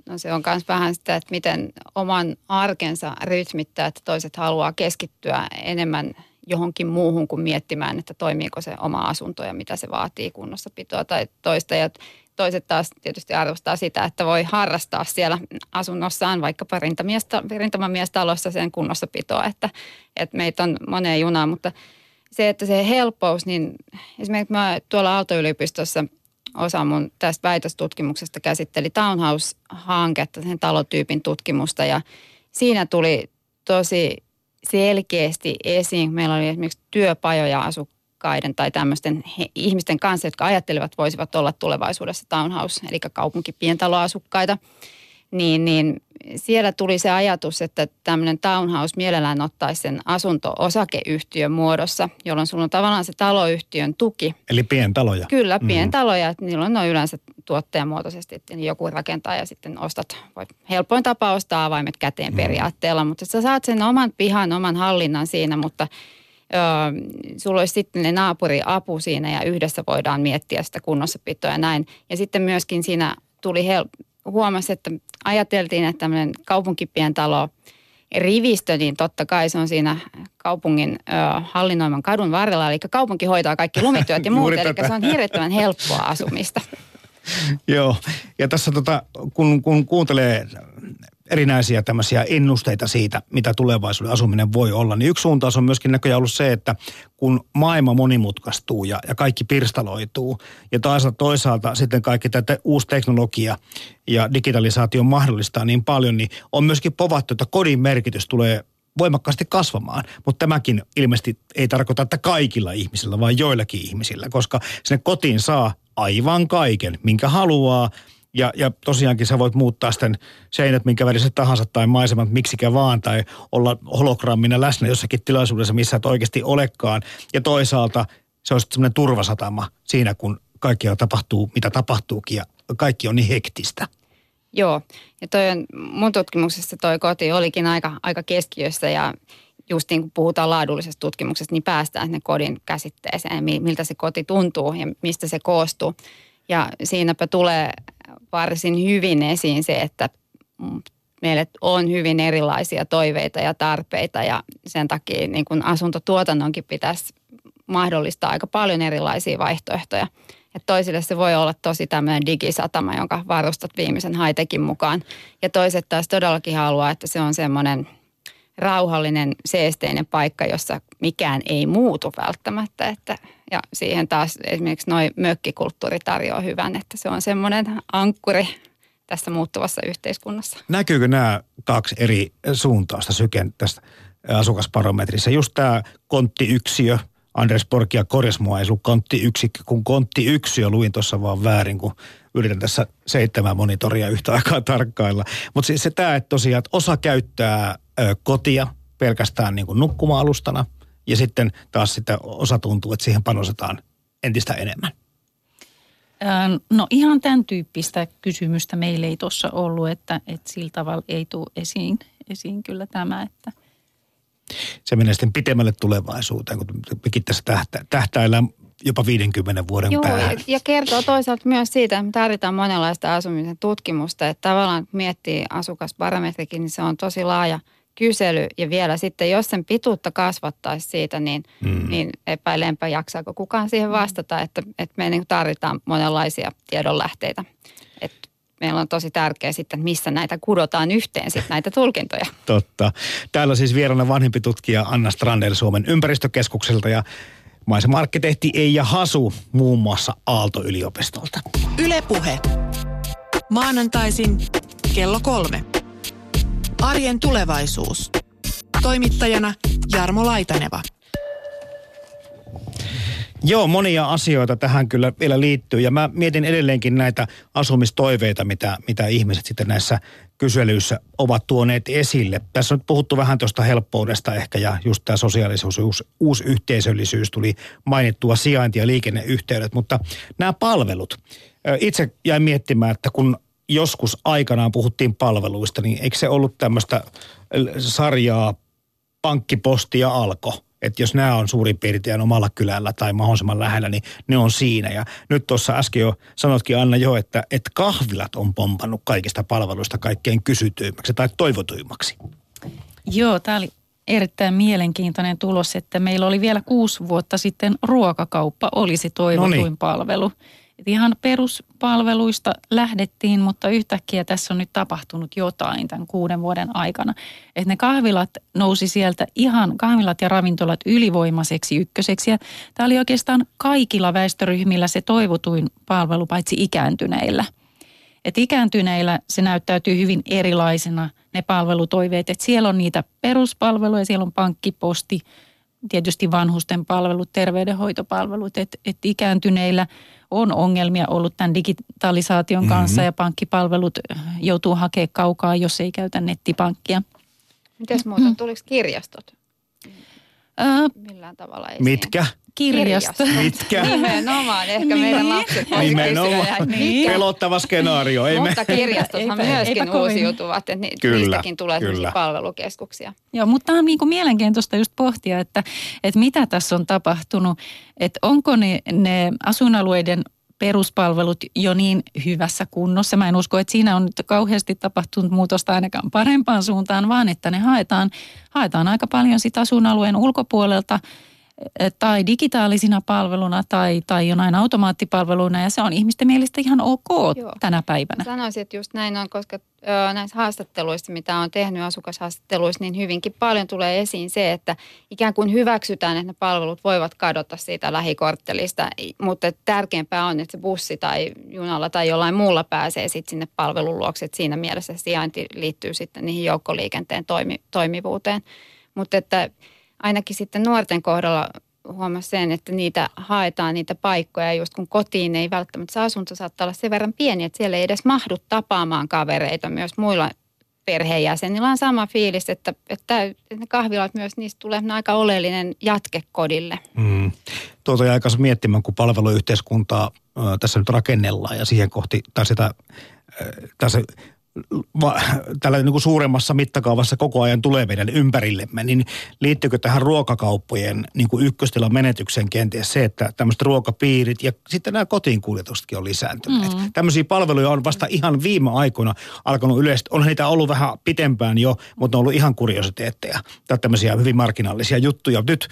No se on myös vähän sitä, että miten oman arkensa rytmittää, että toiset haluaa keskittyä enemmän johonkin muuhun kuin miettimään, että toimiiko se oma asunto ja mitä se vaatii kunnossapitoa tai toista. Ja toiset taas tietysti arvostaa sitä, että voi harrastaa siellä asunnossaan vaikkapa rintamamiestalossa sen kunnossapitoa, että, että meitä on moneen junaan, mutta se, että se helppous, niin esimerkiksi mä tuolla Aalto-yliopistossa – osa mun tästä väitöstutkimuksesta käsitteli townhouse-hanketta, sen talotyypin tutkimusta ja siinä tuli tosi selkeästi esiin, meillä oli esimerkiksi työpajoja asukkaiden tai tämmöisten he, ihmisten kanssa, jotka ajattelevat voisivat olla tulevaisuudessa townhouse, eli kaupunkipientaloasukkaita, niin, niin siellä tuli se ajatus, että tämmöinen townhouse mielellään ottaisi sen asunto-osakeyhtiön muodossa, jolloin sulla on tavallaan se taloyhtiön tuki. Eli pientaloja. Kyllä, mm-hmm. pientaloja. Mm-hmm. Niillä on yleensä tuottajamuotoisesti, että joku rakentaa ja sitten ostat. Voi helpoin tapa ostaa avaimet käteen mm-hmm. periaatteella, mutta sä saat sen oman pihan, oman hallinnan siinä, mutta Öö, sulla olisi sitten ne naapuri apu siinä ja yhdessä voidaan miettiä sitä kunnossapitoa ja näin. Ja sitten myöskin siinä tuli hel- huomasi, että ajateltiin, että tämmöinen kaupunkipientalo rivistö, niin totta kai se on siinä kaupungin ö, hallinnoiman kadun varrella. Eli kaupunki hoitaa kaikki lumityöt ja [laughs] muut, eli se on hirvittävän helppoa asumista. [laughs] Joo, ja tässä tota, kun, kun kuuntelee erinäisiä tämmöisiä ennusteita siitä, mitä tulevaisuuden asuminen voi olla. Niin yksi suuntaus on myöskin näköjään ollut se, että kun maailma monimutkaistuu ja, ja kaikki pirstaloituu ja toisaalta, toisaalta sitten kaikki tätä uusi teknologia ja digitalisaatio mahdollistaa niin paljon, niin on myöskin povattu, että kodin merkitys tulee voimakkaasti kasvamaan. Mutta tämäkin ilmeisesti ei tarkoita, että kaikilla ihmisillä, vaan joillakin ihmisillä, koska sinne kotiin saa aivan kaiken, minkä haluaa – ja, ja tosiaankin sä voit muuttaa sitten seinät minkä väriset tahansa tai maisemat miksikä vaan tai olla hologrammina läsnä jossakin tilaisuudessa, missä et oikeasti olekaan. Ja toisaalta se on semmoinen turvasatama siinä, kun kaikkea tapahtuu, mitä tapahtuukin ja kaikki on niin hektistä. Joo, ja toi on, mun tutkimuksessa toi koti olikin aika, aika keskiössä ja just niin kuin puhutaan laadullisesta tutkimuksesta, niin päästään sinne kodin käsitteeseen, miltä se koti tuntuu ja mistä se koostuu. Ja siinäpä tulee varsin hyvin esiin se, että meille on hyvin erilaisia toiveita ja tarpeita ja sen takia niin kuin asuntotuotannonkin pitäisi mahdollistaa aika paljon erilaisia vaihtoehtoja. Et toisille se voi olla tosi tämmöinen digisatama, jonka varustat viimeisen haitekin mukaan. Ja toiset taas todellakin haluaa, että se on semmoinen rauhallinen, seesteinen paikka, jossa mikään ei muutu välttämättä. Että, ja siihen taas esimerkiksi noin mökkikulttuuri tarjoaa hyvän, että se on semmoinen ankkuri tässä muuttuvassa yhteiskunnassa. Näkyykö nämä kaksi eri suuntausta Syken tästä asukasparometrissa? Just tämä konttiyksiö, Andres Porkia korjasi mua, ei ollut konttiyksikkö, kun konttiyksiö luin tuossa vaan väärin, kun yritän tässä seitsemän monitoria yhtä aikaa tarkkailla. Mutta siis se tämä, että tosiaan että osa käyttää ö, kotia pelkästään niin nukkuma-alustana ja sitten taas sitä osa tuntuu, että siihen panostetaan entistä enemmän. No ihan tämän tyyppistä kysymystä meillä ei tuossa ollut, että, että sillä tavalla ei tule esiin, esiin kyllä tämä, että – se menee sitten pitemmälle tulevaisuuteen, kun mekin tässä tähtä, tähtäillään jopa 50 vuoden Joo, päähän. Ja, ja kertoo toisaalta myös siitä, että me tarvitaan monenlaista asumisen tutkimusta. Että tavallaan kun miettii asukasparametrikin, niin se on tosi laaja kysely. Ja vielä sitten, jos sen pituutta kasvattaisi siitä, niin, mm. niin epäileenpä jaksaako kukaan siihen vastata, että, että me niin tarvitaan monenlaisia tiedonlähteitä. Että meillä on tosi tärkeää sitten, missä näitä kudotaan yhteen sitten näitä tulkintoja. [laughs] Totta. Täällä siis vieraana vanhempi tutkija Anna Strandel Suomen ympäristökeskukselta ja maisema-arkkitehti Eija Hasu muun muassa Aalto-yliopistolta. Ylepuhe. Maanantaisin kello kolme. Arjen tulevaisuus. Toimittajana Jarmo Laitaneva. Joo, monia asioita tähän kyllä vielä liittyy ja mä mietin edelleenkin näitä asumistoiveita, mitä, mitä ihmiset sitten näissä kyselyissä ovat tuoneet esille. Tässä on nyt puhuttu vähän tuosta helppoudesta ehkä ja just tämä sosiaalisuus, uusi, uusi yhteisöllisyys tuli mainittua sijainti- ja liikenneyhteydet, mutta nämä palvelut. Itse jäin miettimään, että kun joskus aikanaan puhuttiin palveluista, niin eikö se ollut tämmöistä sarjaa pankkiposti ja alko? Että jos nämä on suurin piirtein omalla kylällä tai mahdollisimman lähellä, niin ne on siinä. Ja nyt tuossa äsken jo sanotkin Anna jo, että, että kahvilat on pompannut kaikista palveluista kaikkein kysytyimmäksi tai toivotuimmaksi. Joo, tämä oli erittäin mielenkiintoinen tulos, että meillä oli vielä kuusi vuotta sitten ruokakauppa olisi toivotuin Noniin. palvelu. Ihan peruspalveluista lähdettiin, mutta yhtäkkiä tässä on nyt tapahtunut jotain tämän kuuden vuoden aikana. Että ne kahvilat nousi sieltä ihan, kahvilat ja ravintolat ylivoimaiseksi ykköseksi. Ja tämä oli oikeastaan kaikilla väestöryhmillä se toivotuin palvelu, paitsi ikääntyneillä. Et ikääntyneillä se näyttäytyy hyvin erilaisena ne palvelutoiveet. Et siellä on niitä peruspalveluja, siellä on pankkiposti, tietysti vanhusten palvelut, terveydenhoitopalvelut, että et ikääntyneillä on ongelmia ollut tämän digitalisaation kanssa mm-hmm. ja pankkipalvelut joutuu hakemaan kaukaa, jos ei käytä nettipankkia. Mites muuten, mm. tuliko kirjastot? Öö, Millään tavalla esiin? Mitkä? Kirjasto. Mitkä? Nimenomaan, ehkä niin. meidän lapset Nimenomaan. Niin. Pelottava skenaario. Ei mutta me... kirjastothan eipä, myöskin eipä uusiutuvat, että ni, kyllä, niistäkin tulee kyllä. palvelukeskuksia. Joo, mutta tämä on niin kuin mielenkiintoista just pohtia, että, että mitä tässä on tapahtunut. Että onko ne, ne asuinalueiden peruspalvelut jo niin hyvässä kunnossa. Mä en usko, että siinä on nyt kauheasti tapahtunut muutosta ainakaan parempaan suuntaan, vaan että ne haetaan, haetaan aika paljon sitä asuinalueen ulkopuolelta – tai digitaalisina palveluna tai, tai jonain automaattipalveluna ja se on ihmisten mielestä ihan ok Joo. tänä päivänä. Sanoisin, että just näin on, koska ö, näissä haastatteluissa, mitä on tehnyt asukashaastatteluissa, niin hyvinkin paljon tulee esiin se, että ikään kuin hyväksytään, että ne palvelut voivat kadota siitä lähikorttelista, mutta tärkeämpää on, että se bussi tai junalla tai jollain muulla pääsee sitten sinne palvelun luokse, että siinä mielessä sijainti liittyy sitten niihin joukkoliikenteen toimi, toimivuuteen. Mutta että ainakin sitten nuorten kohdalla huomasi sen, että niitä haetaan niitä paikkoja, just kun kotiin ei välttämättä se asunto saattaa olla sen verran pieni, että siellä ei edes mahdu tapaamaan kavereita myös muilla perheenjäsenillä on sama fiilis, että, että ne kahvilat myös, niistä tulee aika oleellinen jatke kodille. Mm. Tuota jäi miettimään, kun palveluyhteiskuntaa äh, tässä nyt rakennellaan ja siihen kohti, tai sitä, äh, tällä niin kuin suuremmassa mittakaavassa koko ajan tulee meidän ympärillemme, niin liittyykö tähän ruokakauppojen niin kuin ykköstilan menetykseen kenties se, että tämmöiset ruokapiirit ja sitten nämä kotiin kuljetuksetkin on lisääntyneet. Mm. Tämmöisiä palveluja on vasta ihan viime aikoina alkanut yleisesti, onhan niitä ollut vähän pitempään jo, mutta ne on ollut ihan kuriositeetteja tai tämmöisiä hyvin marginaalisia juttuja. Nyt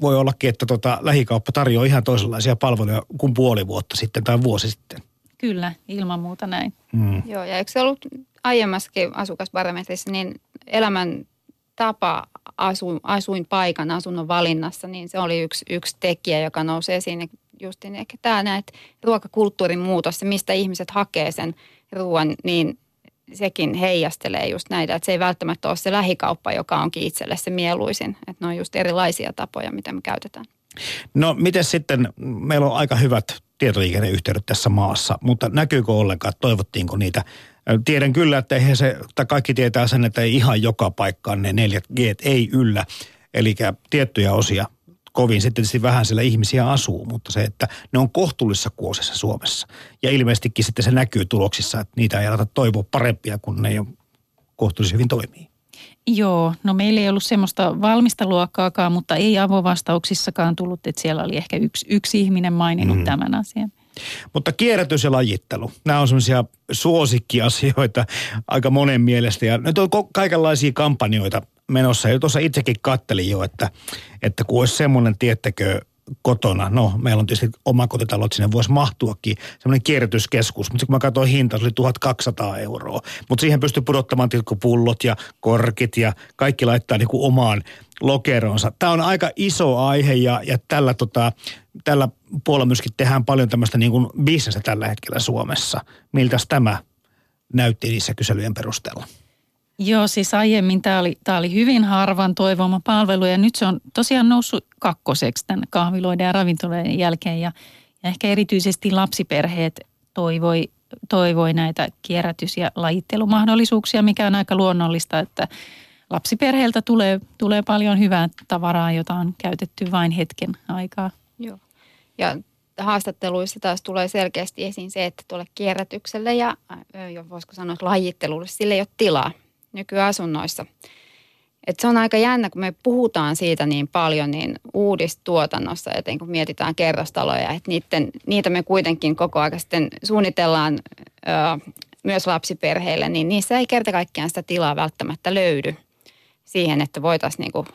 voi ollakin, että tota, lähikauppa tarjoaa ihan toisenlaisia palveluja kuin puoli vuotta sitten tai vuosi sitten. Kyllä, ilman muuta näin. Mm. Joo, ja eikö se ollut aiemmassakin asukasbarometrissa, niin elämän tapa asu, asuinpaikan, asunnon valinnassa, niin se oli yksi, yksi tekijä, joka nousi esiin. Just niin, ehkä tämä näet ruokakulttuurin muutos, se mistä ihmiset hakee sen ruoan, niin sekin heijastelee just näitä, että se ei välttämättä ole se lähikauppa, joka onkin itselle se mieluisin. Että ne on just erilaisia tapoja, mitä me käytetään. No miten sitten, meillä on aika hyvät tietoliikenneyhteydet tässä maassa, mutta näkyykö ollenkaan, toivottiinko niitä? Tiedän kyllä, että eihän se, tai kaikki tietää sen, että ei ihan joka paikkaan ne 4G ei yllä. Eli tiettyjä osia kovin sitten tietysti vähän siellä ihmisiä asuu, mutta se, että ne on kohtuullisessa kuosessa Suomessa. Ja ilmeisestikin sitten se näkyy tuloksissa, että niitä ei aleta toivoa parempia, kun ne jo kohtuullisen hyvin toimii. Joo, no meillä ei ollut semmoista valmista luokkaakaan, mutta ei avovastauksissakaan tullut, että siellä oli ehkä yksi, yksi ihminen maininnut mm. tämän asian. Mutta kierrätys ja lajittelu, nämä on semmoisia suosikkiasioita aika monen mielestä. Ja nyt on kaikenlaisia kampanjoita menossa. Ja tuossa itsekin kattelin jo, että, että kun olisi semmoinen, tiettäkö, kotona. No, meillä on tietysti oma kotitalot, sinne voisi mahtuakin semmoinen kierrätyskeskus. Mutta kun mä katsoin hinta, se oli 1200 euroa. Mutta siihen pystyy pudottamaan pullot ja korkit ja kaikki laittaa niin kuin omaan lokeronsa. Tämä on aika iso aihe ja, ja tällä, tota, tällä puolella myöskin tehdään paljon tämmöistä niin kuin bisnestä tällä hetkellä Suomessa. Miltä tämä näytti niissä kyselyjen perusteella? Joo, siis aiemmin tämä oli, tämä oli hyvin harvan toivoma palvelu ja nyt se on tosiaan noussut kakkoseksi tämän kahviloiden ja ravintoloiden jälkeen ja, ja ehkä erityisesti lapsiperheet toivoi, toivoi näitä kierrätys- ja lajittelumahdollisuuksia, mikä on aika luonnollista, että lapsiperheeltä tulee, tulee paljon hyvää tavaraa, jota on käytetty vain hetken aikaa. Joo. Ja haastatteluissa taas tulee selkeästi esiin se, että tuolle kierrätykselle ja voisiko sanoa lajittelulle sille ei ole tilaa nykyasunnoissa. Et se on aika jännä, kun me puhutaan siitä niin paljon niin uudistuotannossa, että kun mietitään kerrostaloja, että niiden, niitä me kuitenkin koko ajan sitten suunnitellaan ö, myös lapsiperheille, niin niissä ei kerta kaikkiaan sitä tilaa välttämättä löydy siihen, että voitaisiin niinku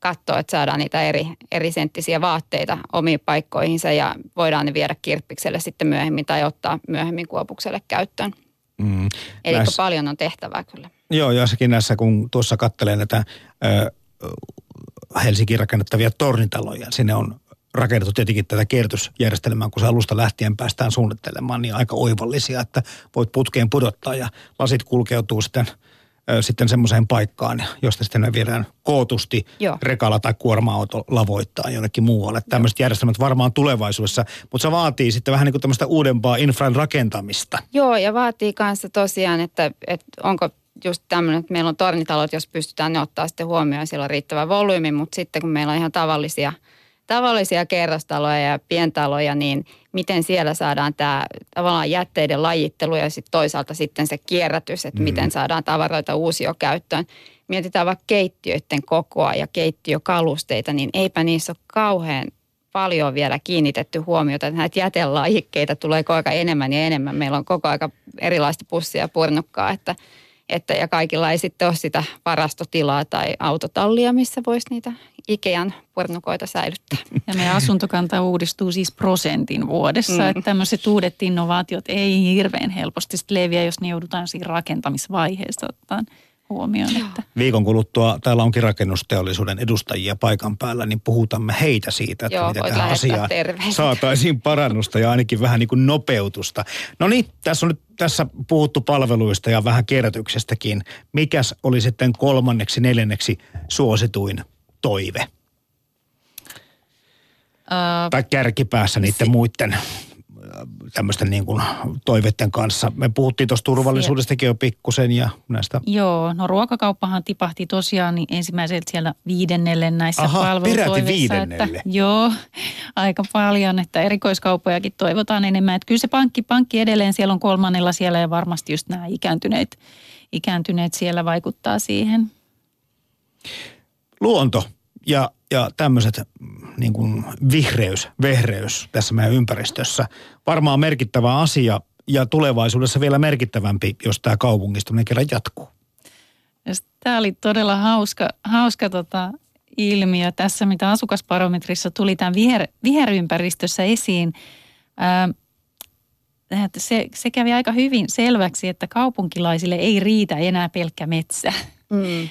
katsoa, että saadaan niitä eri, eri senttisiä vaatteita omiin paikkoihinsa ja voidaan ne viedä kirppikselle sitten myöhemmin tai ottaa myöhemmin kuopukselle käyttöön. Mm. Eli näissä, paljon on tehtävää kyllä. Joo, jossakin näissä, kun tuossa katselee näitä ö, Helsinkiin rakennettavia tornitaloja, sinne on rakennettu tietenkin tätä kierrätysjärjestelmää, kun se alusta lähtien päästään suunnittelemaan, niin aika oivallisia, että voit putkeen pudottaa ja lasit kulkeutuu sitten – sitten semmoiseen paikkaan, josta sitten ne viedään kootusti Joo. rekalla tai kuorma-auto lavoittaa jonnekin muualle. Tämmöiset järjestelmät varmaan tulevaisuudessa, mutta se vaatii sitten vähän niin kuin tämmöistä uudempaa infran rakentamista. Joo, ja vaatii kanssa tosiaan, että, että onko just tämmöinen, että meillä on tornitalot, jos pystytään ne ottaa sitten huomioon, siellä on riittävä volyymi, mutta sitten kun meillä on ihan tavallisia – tavallisia kerrostaloja ja pientaloja, niin miten siellä saadaan tämä tavallaan jätteiden lajittelu ja sitten toisaalta sitten se kierrätys, että mm. miten saadaan tavaroita uusio käyttöön. Mietitään vaikka keittiöiden kokoa ja keittiökalusteita, niin eipä niissä ole kauhean paljon vielä kiinnitetty huomiota, että näitä jätelajikkeita tulee koko ajan enemmän ja enemmän. Meillä on koko aika erilaista pussia ja purnukkaa, että – että ja kaikilla ei sitten ole sitä varastotilaa tai autotallia, missä voisi niitä Ikean pornukoita säilyttää. Ja meidän asuntokanta uudistuu siis prosentin vuodessa, mm. että tämmöiset uudet innovaatiot ei hirveän helposti leviä, jos ne joudutaan siinä rakentamisvaiheessa ottaa huomioon. Että. Viikon kuluttua täällä onkin rakennusteollisuuden edustajia paikan päällä, niin puhutamme heitä siitä, että Joo, miten tähän asiaan saataisiin parannusta ja ainakin vähän niin kuin nopeutusta. No niin, tässä on nyt tässä puhuttu palveluista ja vähän kierrätyksestäkin. Mikäs oli sitten kolmanneksi, neljänneksi suosituin toive? Uh, tai kärkipäässä niiden si- muiden tämmöisten niin kuin toiveiden kanssa. Me puhuttiin tuosta turvallisuudestakin jo pikkusen ja näistä. Joo, no ruokakauppahan tipahti tosiaan niin ensimmäiseltä siellä viidennelle näissä Aha, palvelutoiveissa. viidennelle. Että, joo, aika paljon, että erikoiskauppojakin toivotaan enemmän. Että kyllä se pankki, pankki edelleen siellä on kolmannella siellä ja varmasti just nämä ikääntyneet, ikääntyneet siellä vaikuttaa siihen. Luonto ja, ja tämmöiset niin kuin vihreys, vehreys tässä meidän ympäristössä. Varmaan merkittävä asia ja tulevaisuudessa vielä merkittävämpi, jos tämä kaupungistuminen kerran jatkuu. Tämä oli todella hauska, hauska tota ilmiö tässä, mitä asukasbarometrissa tuli tämän viher, viherympäristössä esiin. Ää, se, se kävi aika hyvin selväksi, että kaupunkilaisille ei riitä enää pelkkä metsä. Mm.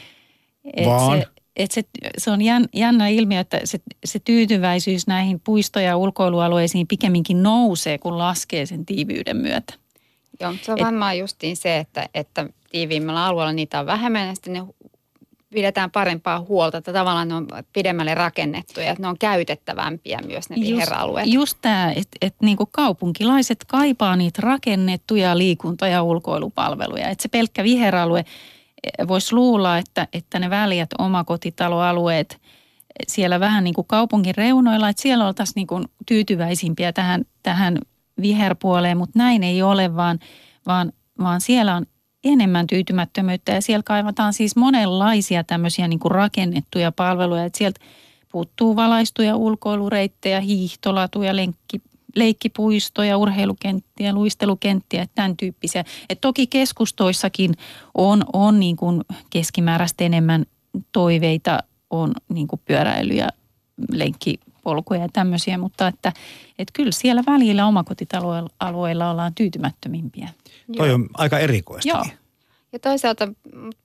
Et Vaan? Se, et se, se on jän, jännä ilmiö, että se, se tyytyväisyys näihin puisto- ja ulkoilualueisiin pikemminkin nousee, kun laskee sen tiiviyden myötä. Joo, se on Et, varmaan justiin se, että, että tiiviimmällä alueella niitä on vähemmän ja sitten ne pidetään parempaa huolta, että tavallaan ne on pidemmälle rakennettuja, että ne on käytettävämpiä myös ne viheralueet. Just, just tämä, että et niinku kaupunkilaiset kaipaa niitä rakennettuja liikunta- ja ulkoilupalveluja. Että se pelkkä viheralue, voisi luulla, että, että ne väliät omakotitaloalueet siellä vähän niin kuin kaupungin reunoilla, että siellä oltaisiin niin kuin tyytyväisimpiä tähän, tähän viherpuoleen, mutta näin ei ole, vaan, vaan, vaan siellä on enemmän tyytymättömyyttä ja siellä kaivataan siis monenlaisia tämmöisiä niin kuin rakennettuja palveluja, että sieltä puuttuu valaistuja ulkoilureittejä, hiihtolatuja, lenkki, leikkipuistoja, urheilukenttiä, luistelukenttiä, tämän tyyppisiä. Et toki keskustoissakin on, on niin kuin keskimääräistä enemmän toiveita, on niin kuin pyöräilyjä, lenkkipolkuja ja tämmöisiä, mutta että, että kyllä siellä välillä omakotitaloalueilla ollaan tyytymättömimpiä. Toi on aika erikoista. Joo. Ja toisaalta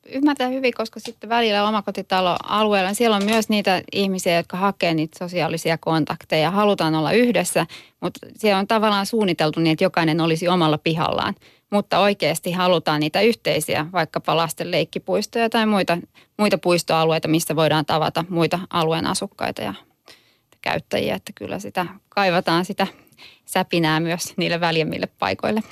ymmärtää hyvin, koska sitten välillä omakotitaloalueella niin siellä on myös niitä ihmisiä, jotka hakee niitä sosiaalisia kontakteja. Halutaan olla yhdessä, mutta siellä on tavallaan suunniteltu niin, että jokainen olisi omalla pihallaan. Mutta oikeasti halutaan niitä yhteisiä, vaikkapa lasten leikkipuistoja tai muita, muita puistoalueita, missä voidaan tavata muita alueen asukkaita ja käyttäjiä. Että kyllä sitä kaivataan sitä säpinää myös niille väljemmille paikoille.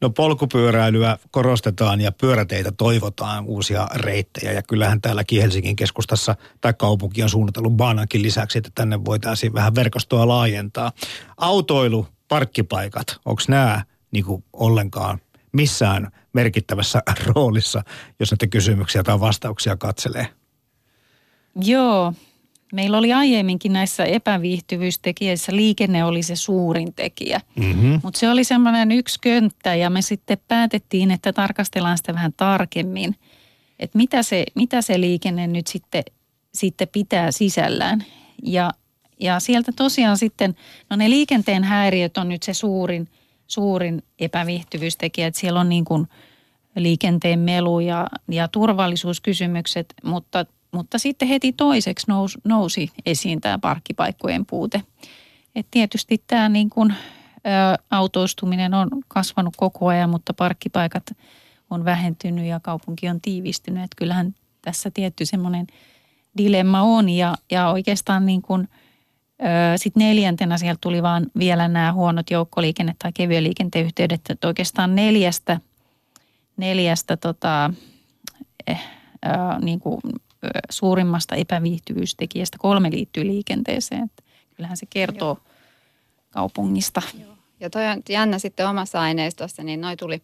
No polkupyöräilyä korostetaan ja pyöräteitä toivotaan uusia reittejä ja kyllähän täälläkin Helsingin keskustassa tai kaupunki on suunnitellut baanankin lisäksi, että tänne voitaisiin vähän verkostoa laajentaa. Autoilu, parkkipaikat, onko nämä niin ollenkaan missään merkittävässä [laughs] roolissa, jos näitä kysymyksiä tai vastauksia katselee? Joo, Meillä oli aiemminkin näissä epäviihtyvyystekijöissä liikenne oli se suurin tekijä, mm-hmm. mutta se oli semmoinen yksi könttä ja me sitten päätettiin, että tarkastellaan sitä vähän tarkemmin, että mitä se, mitä se liikenne nyt sitten, sitten pitää sisällään. Ja, ja sieltä tosiaan sitten, no ne liikenteen häiriöt on nyt se suurin, suurin epäviihtyvyystekijä, että siellä on niin kuin liikenteen melu ja, ja turvallisuuskysymykset, mutta mutta sitten heti toiseksi nous, nousi esiin tämä parkkipaikkojen puute. Et tietysti tämä niin kuin, ä, autoistuminen on kasvanut koko ajan, mutta parkkipaikat on vähentynyt ja kaupunki on tiivistynyt. Et kyllähän tässä tietty semmoinen dilemma on ja, ja oikeastaan niin kuin, sitten neljäntenä sieltä tuli vaan vielä nämä huonot joukkoliikenne- tai kevyen liikenteen yhteydet, että oikeastaan neljästä, neljästä tota, eh, äh, niin kuin suurimmasta epäviihtyvyystekijästä kolme liittyy liikenteeseen. Että kyllähän se kertoo Joo. kaupungista. Joo. Ja toi on jännä sitten omassa aineistossa, niin noi tuli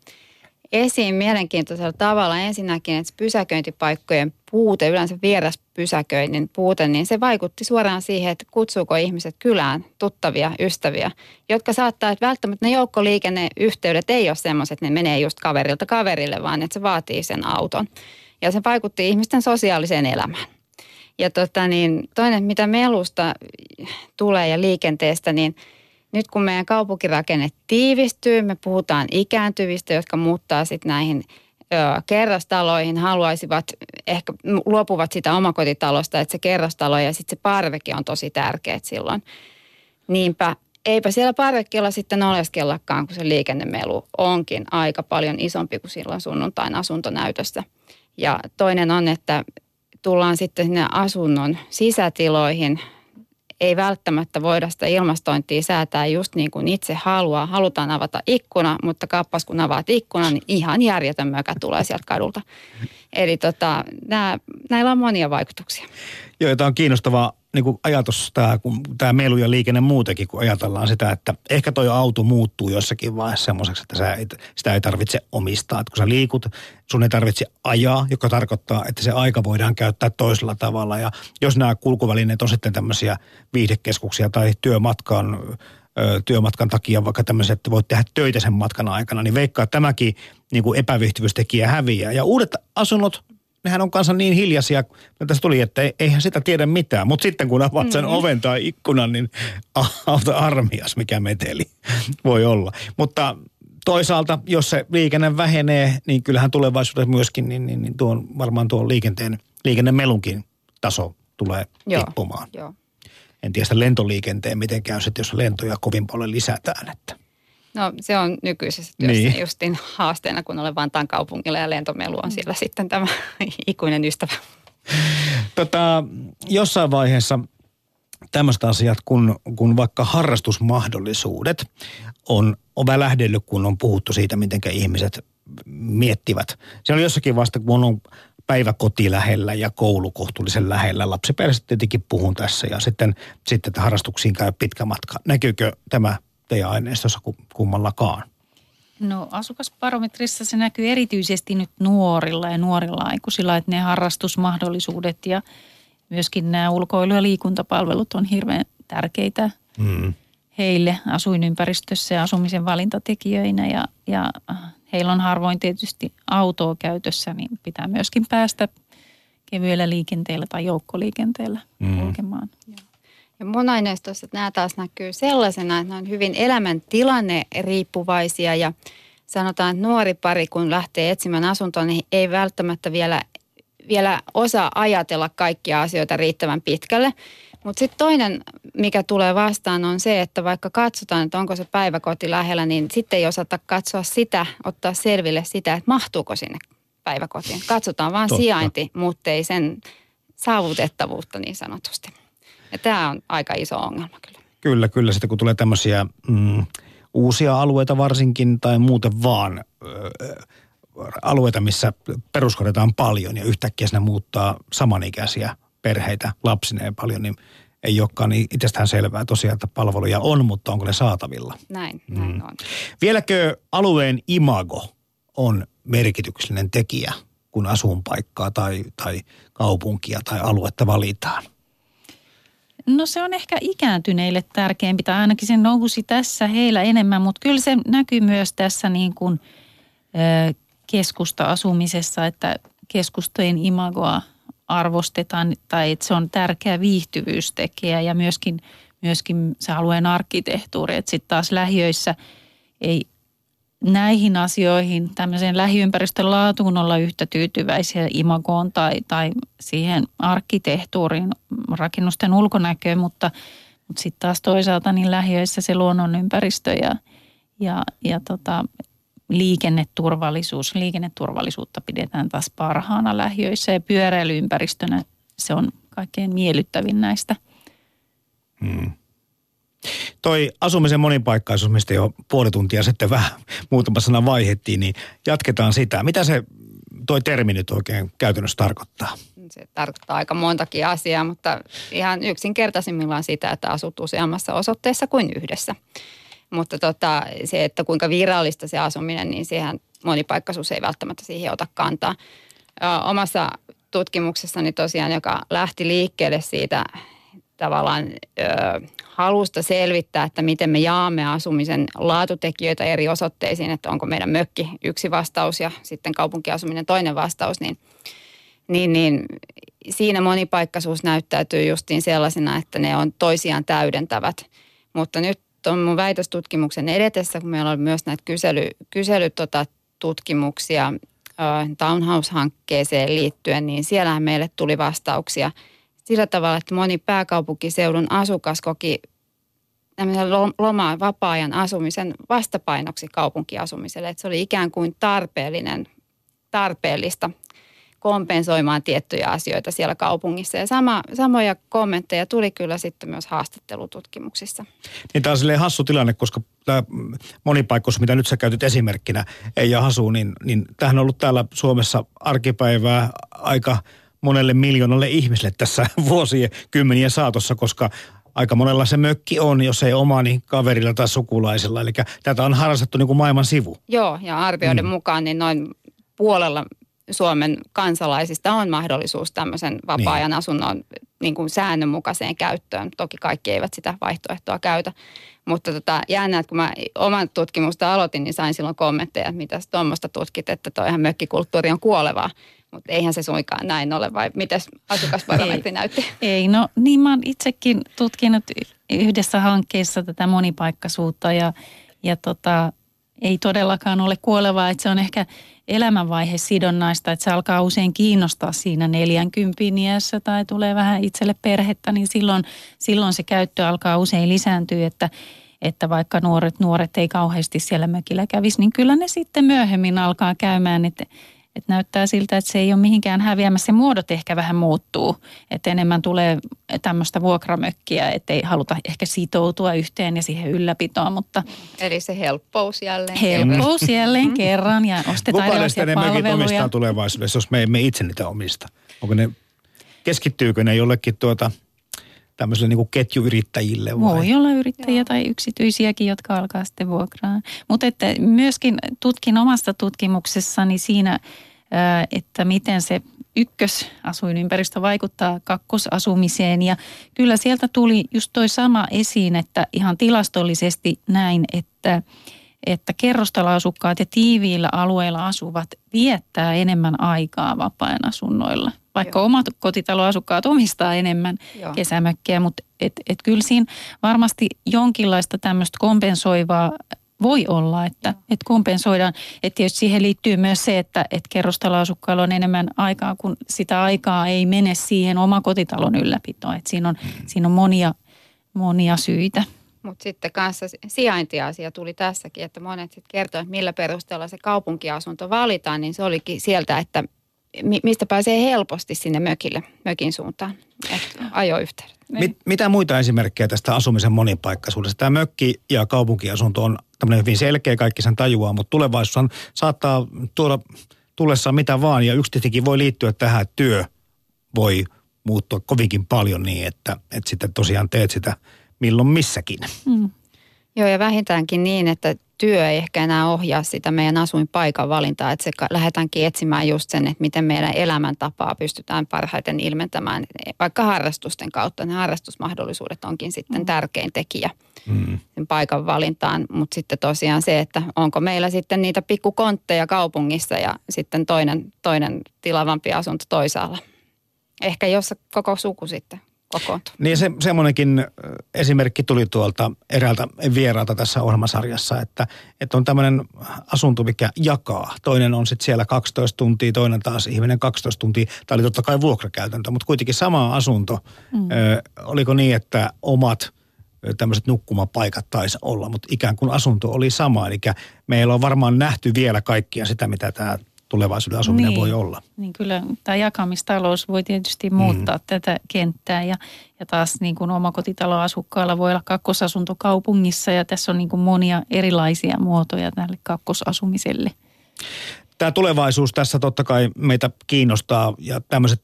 esiin mielenkiintoisella tavalla. Ensinnäkin, että pysäköintipaikkojen puute, yleensä vieras pysäköinnin puute, niin se vaikutti suoraan siihen, että kutsuuko ihmiset kylään tuttavia, ystäviä, jotka saattaa, että välttämättä ne joukkoliikenneyhteydet ei ole semmoiset, että ne menee just kaverilta kaverille, vaan että se vaatii sen auton ja se vaikutti ihmisten sosiaaliseen elämään. Ja tota niin, toinen, mitä melusta tulee ja liikenteestä, niin nyt kun meidän kaupunkirakenne tiivistyy, me puhutaan ikääntyvistä, jotka muuttaa sitten näihin ö, kerrostaloihin, haluaisivat, ehkä luopuvat sitä omakotitalosta, että se kerrostalo ja sitten se parveke on tosi tärkeä silloin. Niinpä eipä siellä parvekkeella sitten oleskellakaan, kun se liikennemelu onkin aika paljon isompi kuin silloin sunnuntain asuntonäytössä. Ja toinen on, että tullaan sitten sinne asunnon sisätiloihin. Ei välttämättä voida sitä ilmastointia säätää just niin kuin itse haluaa. Halutaan avata ikkuna, mutta kappas kun avaat ikkunan, niin ihan järjetön mökä tulee sieltä kadulta. Eli tota, nää, näillä on monia vaikutuksia. Joo, tämä on kiinnostavaa niin kuin ajatus tämä, kun tämä melu ja liikenne muutenkin, kun ajatellaan sitä, että ehkä toi auto muuttuu jossakin vaiheessa semmoiseksi, että sä ei, sitä ei tarvitse omistaa. Että kun sä liikut, sun ei tarvitse ajaa, joka tarkoittaa, että se aika voidaan käyttää toisella tavalla. Ja jos nämä kulkuvälineet on sitten tämmöisiä viihdekeskuksia tai työmatkan työmatkan takia vaikka tämmöiset, että voit tehdä töitä sen matkan aikana, niin veikkaa tämäkin niin kuin epäviihtyvyystekijä häviää. Ja uudet asunnot, nehän on kanssa niin hiljaisia, että tässä tuli, että eihän sitä tiedä mitään. Mutta sitten kun avaat sen mm-hmm. oven tai ikkunan, niin auta armias, mikä meteli [laughs] voi olla. Mutta toisaalta, jos se liikenne vähenee, niin kyllähän tulevaisuudessa myöskin, niin, niin, niin tuon, varmaan tuon liikenteen liikennemelunkin taso tulee Joo, tippumaan. Joo. En tiedä sitä lentoliikenteen, miten käy sitten, jos lentoja kovin paljon lisätään. Että. No se on nykyisessä työssä Niin. justiin haasteena, kun olen Vantaan kaupungilla ja lentomelu on siellä sitten tämä [laughs] ikuinen ystävä. Tota, jossain vaiheessa tämmöiset asiat, kun, kun vaikka harrastusmahdollisuudet on, on välähdellyt, kun on puhuttu siitä, miten ihmiset miettivät. Se oli jossakin vasta, kun on päiväkoti lähellä ja koulu kohtuullisen lähellä. Lapsiperheistä tietenkin puhun tässä ja sitten, sitten että harrastuksiin käy pitkä matka. Näkyykö tämä teidän aineistossa kummallakaan? No asukasbarometrissa se näkyy erityisesti nyt nuorilla ja nuorilla aikuisilla, että ne harrastusmahdollisuudet ja myöskin nämä ulkoilu- ja liikuntapalvelut on hirveän tärkeitä Mm. heille asuinympäristössä ja asumisen valintatekijöinä ja, ja heillä on harvoin tietysti autoa käytössä, niin pitää myöskin päästä kevyellä liikenteellä tai joukkoliikenteellä Mm. kulkemaan. Ja mun aineistossa nämä taas näkyy sellaisena, että ne on hyvin elämäntilanne riippuvaisia ja sanotaan, että nuori pari kun lähtee etsimään asuntoa, niin ei välttämättä vielä, vielä osaa ajatella kaikkia asioita riittävän pitkälle. Mutta sitten toinen, mikä tulee vastaan, on se, että vaikka katsotaan, että onko se päiväkoti lähellä, niin sitten ei osata katsoa sitä, ottaa selville sitä, että mahtuuko sinne päiväkotiin. Katsotaan vaan Totta. sijainti, mutta ei sen saavutettavuutta niin sanotusti. Ja tämä on aika iso ongelma kyllä. Kyllä, kyllä. Sitten kun tulee tämmöisiä mm, uusia alueita varsinkin tai muuten vaan ö, alueita, missä peruskorjataan paljon ja yhtäkkiä sinne muuttaa samanikäisiä perheitä lapsineen paljon, niin ei olekaan niin itsestään selvää tosiaan, että palveluja on, mutta onko ne saatavilla. Näin, näin on. Vieläkö alueen imago on merkityksellinen tekijä, kun asuinpaikkaa tai, tai kaupunkia tai aluetta valitaan? No se on ehkä ikääntyneille tärkeämpi, tai ainakin se nousi tässä heillä enemmän, mutta kyllä se näkyy myös tässä niin kuin ö, keskusta-asumisessa, että keskustojen imagoa arvostetaan tai että se on tärkeä viihtyvyystekijä ja myöskin, myöskin se alueen arkkitehtuuri, että sitten taas lähiöissä ei näihin asioihin, tämmöiseen lähiympäristön laatuun olla yhtä tyytyväisiä imagoon tai, tai siihen arkkitehtuuriin, rakennusten ulkonäköön, mutta, mutta sitten taas toisaalta niin lähiöissä se luonnonympäristö ja, ja, ja tota, liikenneturvallisuus, liikenneturvallisuutta pidetään taas parhaana lähiöissä ja pyöräilyympäristönä se on kaikkein miellyttävin näistä. Hmm. Toi asumisen monipaikkaisuus, mistä jo puoli tuntia sitten vähän muutama sana vaihettiin, niin jatketaan sitä. Mitä se toi termi nyt oikein käytännössä tarkoittaa? Se tarkoittaa aika montakin asiaa, mutta ihan yksinkertaisimmillaan sitä, että asut useammassa osoitteessa kuin yhdessä. Mutta tota, se, että kuinka virallista se asuminen, niin siihen monipaikkaisuus ei välttämättä siihen ota kantaa. Omassa tutkimuksessani tosiaan, joka lähti liikkeelle siitä tavallaan ö, halusta selvittää, että miten me jaamme asumisen laatutekijöitä eri osoitteisiin, että onko meidän mökki yksi vastaus ja sitten kaupunkiasuminen toinen vastaus, niin, niin, niin siinä monipaikkaisuus näyttäytyy justiin sellaisena, että ne on toisiaan täydentävät. Mutta nyt on mun väitöstutkimuksen edetessä, kun meillä on myös näitä kysely, kysely tota, Townhouse-hankkeeseen liittyen, niin siellähän meille tuli vastauksia sillä tavalla, että moni pääkaupunkiseudun asukas koki tämmöisen loma- vapaa-ajan asumisen vastapainoksi kaupunkiasumiselle. Että se oli ikään kuin tarpeellinen, tarpeellista kompensoimaan tiettyjä asioita siellä kaupungissa. Ja sama, samoja kommentteja tuli kyllä sitten myös haastattelututkimuksissa. Niin tämä on silleen hassu tilanne, koska tämä monipaikkoisuus, mitä nyt sä käytit esimerkkinä, ei ja hasu, niin, niin tämähän on ollut täällä Suomessa arkipäivää aika monelle miljoonalle ihmiselle tässä [laughs] vuosien kymmenien saatossa, koska aika monella se mökki on, jos ei oma, niin kaverilla tai sukulaisella. Eli tätä on harrastettu niin kuin maailman sivu. Joo, ja arvioiden mm. mukaan niin noin puolella Suomen kansalaisista on mahdollisuus tämmöisen vapaa-ajan niin. asunnon niin kuin säännönmukaiseen käyttöön. Toki kaikki eivät sitä vaihtoehtoa käytä. Mutta tota, jännä, että kun mä oman tutkimusta aloitin, niin sain silloin kommentteja, että mitä tuommoista tutkit, että toihan mökkikulttuuri on kuolevaa. Mutta eihän se suinkaan näin ole, vai mitäs asukasbarometri näytti? Ei, no niin mä oon itsekin tutkinut yhdessä hankkeessa tätä monipaikkaisuutta ja, ja tota, ei todellakaan ole kuolevaa, että se on ehkä elämänvaihe sidonnaista, että se alkaa usein kiinnostaa siinä 40 iässä tai tulee vähän itselle perhettä, niin silloin, silloin se käyttö alkaa usein lisääntyä, että että vaikka nuoret nuoret ei kauheasti siellä mökillä kävisi, niin kyllä ne sitten myöhemmin alkaa käymään, että että näyttää siltä, että se ei ole mihinkään häviämässä. Se muodot ehkä vähän muuttuu, että enemmän tulee tämmöistä vuokramökkiä, että ei haluta ehkä sitoutua yhteen ja siihen ylläpitoon, mutta... Eli se helppous jälleen Helppous kerran. jälleen mm-hmm. kerran ja ostetaan Kuka erilaisia ne mökit omistaa tulevaisuudessa, jos me emme itse niitä omista? Onko ne, keskittyykö ne jollekin tuota – tämmöisille niin kuin ketjuyrittäjille vai? Voi olla yrittäjiä Joo. tai yksityisiäkin, jotka alkaa sitten vuokraa. Mutta että myöskin tutkin omasta tutkimuksessani siinä, että miten se ykkösasuinympäristö vaikuttaa kakkosasumiseen. Ja kyllä sieltä tuli just toi sama esiin, että ihan tilastollisesti näin, että että kerrostaloasukkaat ja tiiviillä alueilla asuvat viettää enemmän aikaa vapaa asunnoilla – vaikka Joo. omat kotitaloasukkaat omistaa enemmän Joo. kesämökkejä, mutta et, et kyllä siinä varmasti jonkinlaista tämmöistä kompensoivaa voi olla, että, että kompensoidaan. Että tietysti siihen liittyy myös se, että, että kerrostaloasukkailla on enemmän aikaa, kun sitä aikaa ei mene siihen omakotitalon ylläpitoon. Että siinä on, mm. siinä on monia, monia syitä. Mutta sitten kanssa sijaintiasia tuli tässäkin, että monet sitten kertoivat, että millä perusteella se kaupunkiasunto valitaan, niin se olikin sieltä, että mistä pääsee helposti sinne mökille, mökin suuntaan, ajoyhteydet. Mit, mitä muita esimerkkejä tästä asumisen monipaikkaisuudesta? Tämä mökki ja kaupunkiasunto on tämmöinen hyvin selkeä, kaikki sen tajuaa, mutta tulevaisuus saattaa tuoda tullessaan mitä vaan. Ja yksi tietenkin voi liittyä tähän, että työ voi muuttua kovinkin paljon niin, että, että sitten tosiaan teet sitä milloin missäkin. Mm. Joo, ja vähintäänkin niin, että työ ei ehkä enää ohjaa sitä meidän asuinpaikan valintaa, että se lähdetäänkin etsimään just sen, että miten meidän elämäntapaa pystytään parhaiten ilmentämään vaikka harrastusten kautta. Ne harrastusmahdollisuudet onkin sitten mm. tärkein tekijä mm. sen paikan valintaan, mutta sitten tosiaan se, että onko meillä sitten niitä pikkukontteja kaupungissa ja sitten toinen, toinen tilavampi asunto toisaalla. Ehkä jossa koko suku sitten kokoontua. Niin se, semmoinenkin esimerkki tuli tuolta eräältä vieraalta tässä ohjelmasarjassa, että, että on tämmöinen asunto, mikä jakaa. Toinen on sitten siellä 12 tuntia, toinen taas ihminen 12 tuntia. Tämä oli totta kai vuokrakäytäntö, mutta kuitenkin sama asunto. Mm. Ö, oliko niin, että omat tämmöiset nukkumapaikat taisi olla, mutta ikään kuin asunto oli sama. Eli meillä on varmaan nähty vielä kaikkia sitä, mitä tämä tulevaisuuden asuminen niin, voi olla. Niin kyllä tämä jakamistalous voi tietysti muuttaa mm. tätä kenttää ja, ja taas niin kuin omakotitaloasukkailla voi olla kakkosasunto kaupungissa ja tässä on niin kuin monia erilaisia muotoja tälle kakkosasumiselle. Tämä tulevaisuus tässä totta kai meitä kiinnostaa ja tämmöiset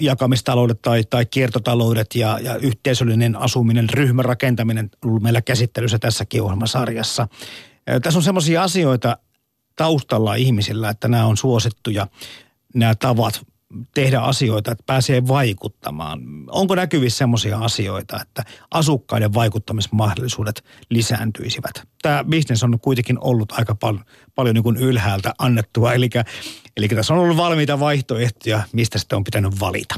jakamistaloudet tai, tai kiertotaloudet ja, ja yhteisöllinen asuminen, ryhmärakentaminen on ollut meillä käsittelyssä tässäkin ohjelmasarjassa. Tässä on semmoisia asioita, taustalla ihmisillä, että nämä on suosittuja, nämä tavat tehdä asioita, että pääsee vaikuttamaan. Onko näkyvissä sellaisia asioita, että asukkaiden vaikuttamismahdollisuudet lisääntyisivät? Tämä bisnes on kuitenkin ollut aika pal- paljon niin kuin ylhäältä annettua, eli, eli tässä on ollut valmiita vaihtoehtoja, mistä sitten on pitänyt valita.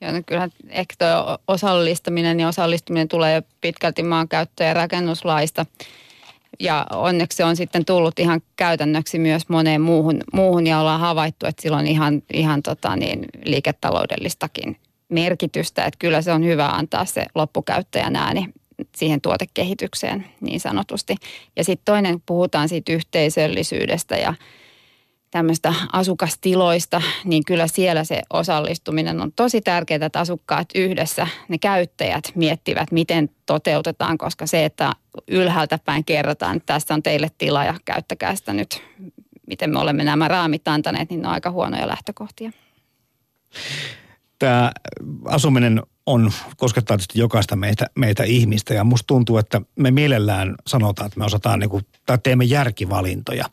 Ja no kyllähän ehkä tuo osallistaminen ja osallistuminen tulee pitkälti maankäyttö- ja rakennuslaista – ja onneksi se on sitten tullut ihan käytännöksi myös moneen muuhun, muuhun ja ollaan havaittu, että sillä on ihan, ihan tota niin, liiketaloudellistakin merkitystä. Että kyllä se on hyvä antaa se loppukäyttäjän ääni siihen tuotekehitykseen niin sanotusti. Ja sitten toinen, puhutaan siitä yhteisöllisyydestä ja tämmöistä asukastiloista, niin kyllä siellä se osallistuminen on tosi tärkeää, että asukkaat yhdessä, ne käyttäjät miettivät, miten toteutetaan, koska se, että ylhäältä päin kerrotaan, että tässä on teille tila ja käyttäkää sitä nyt, miten me olemme nämä raamit antaneet, niin ne on aika huonoja lähtökohtia. Tämä asuminen on, koskettaa tietysti jokaista meitä, meitä ihmistä ja musta tuntuu, että me mielellään sanotaan, että me osataan niin kuin, tai teemme järkivalintoja.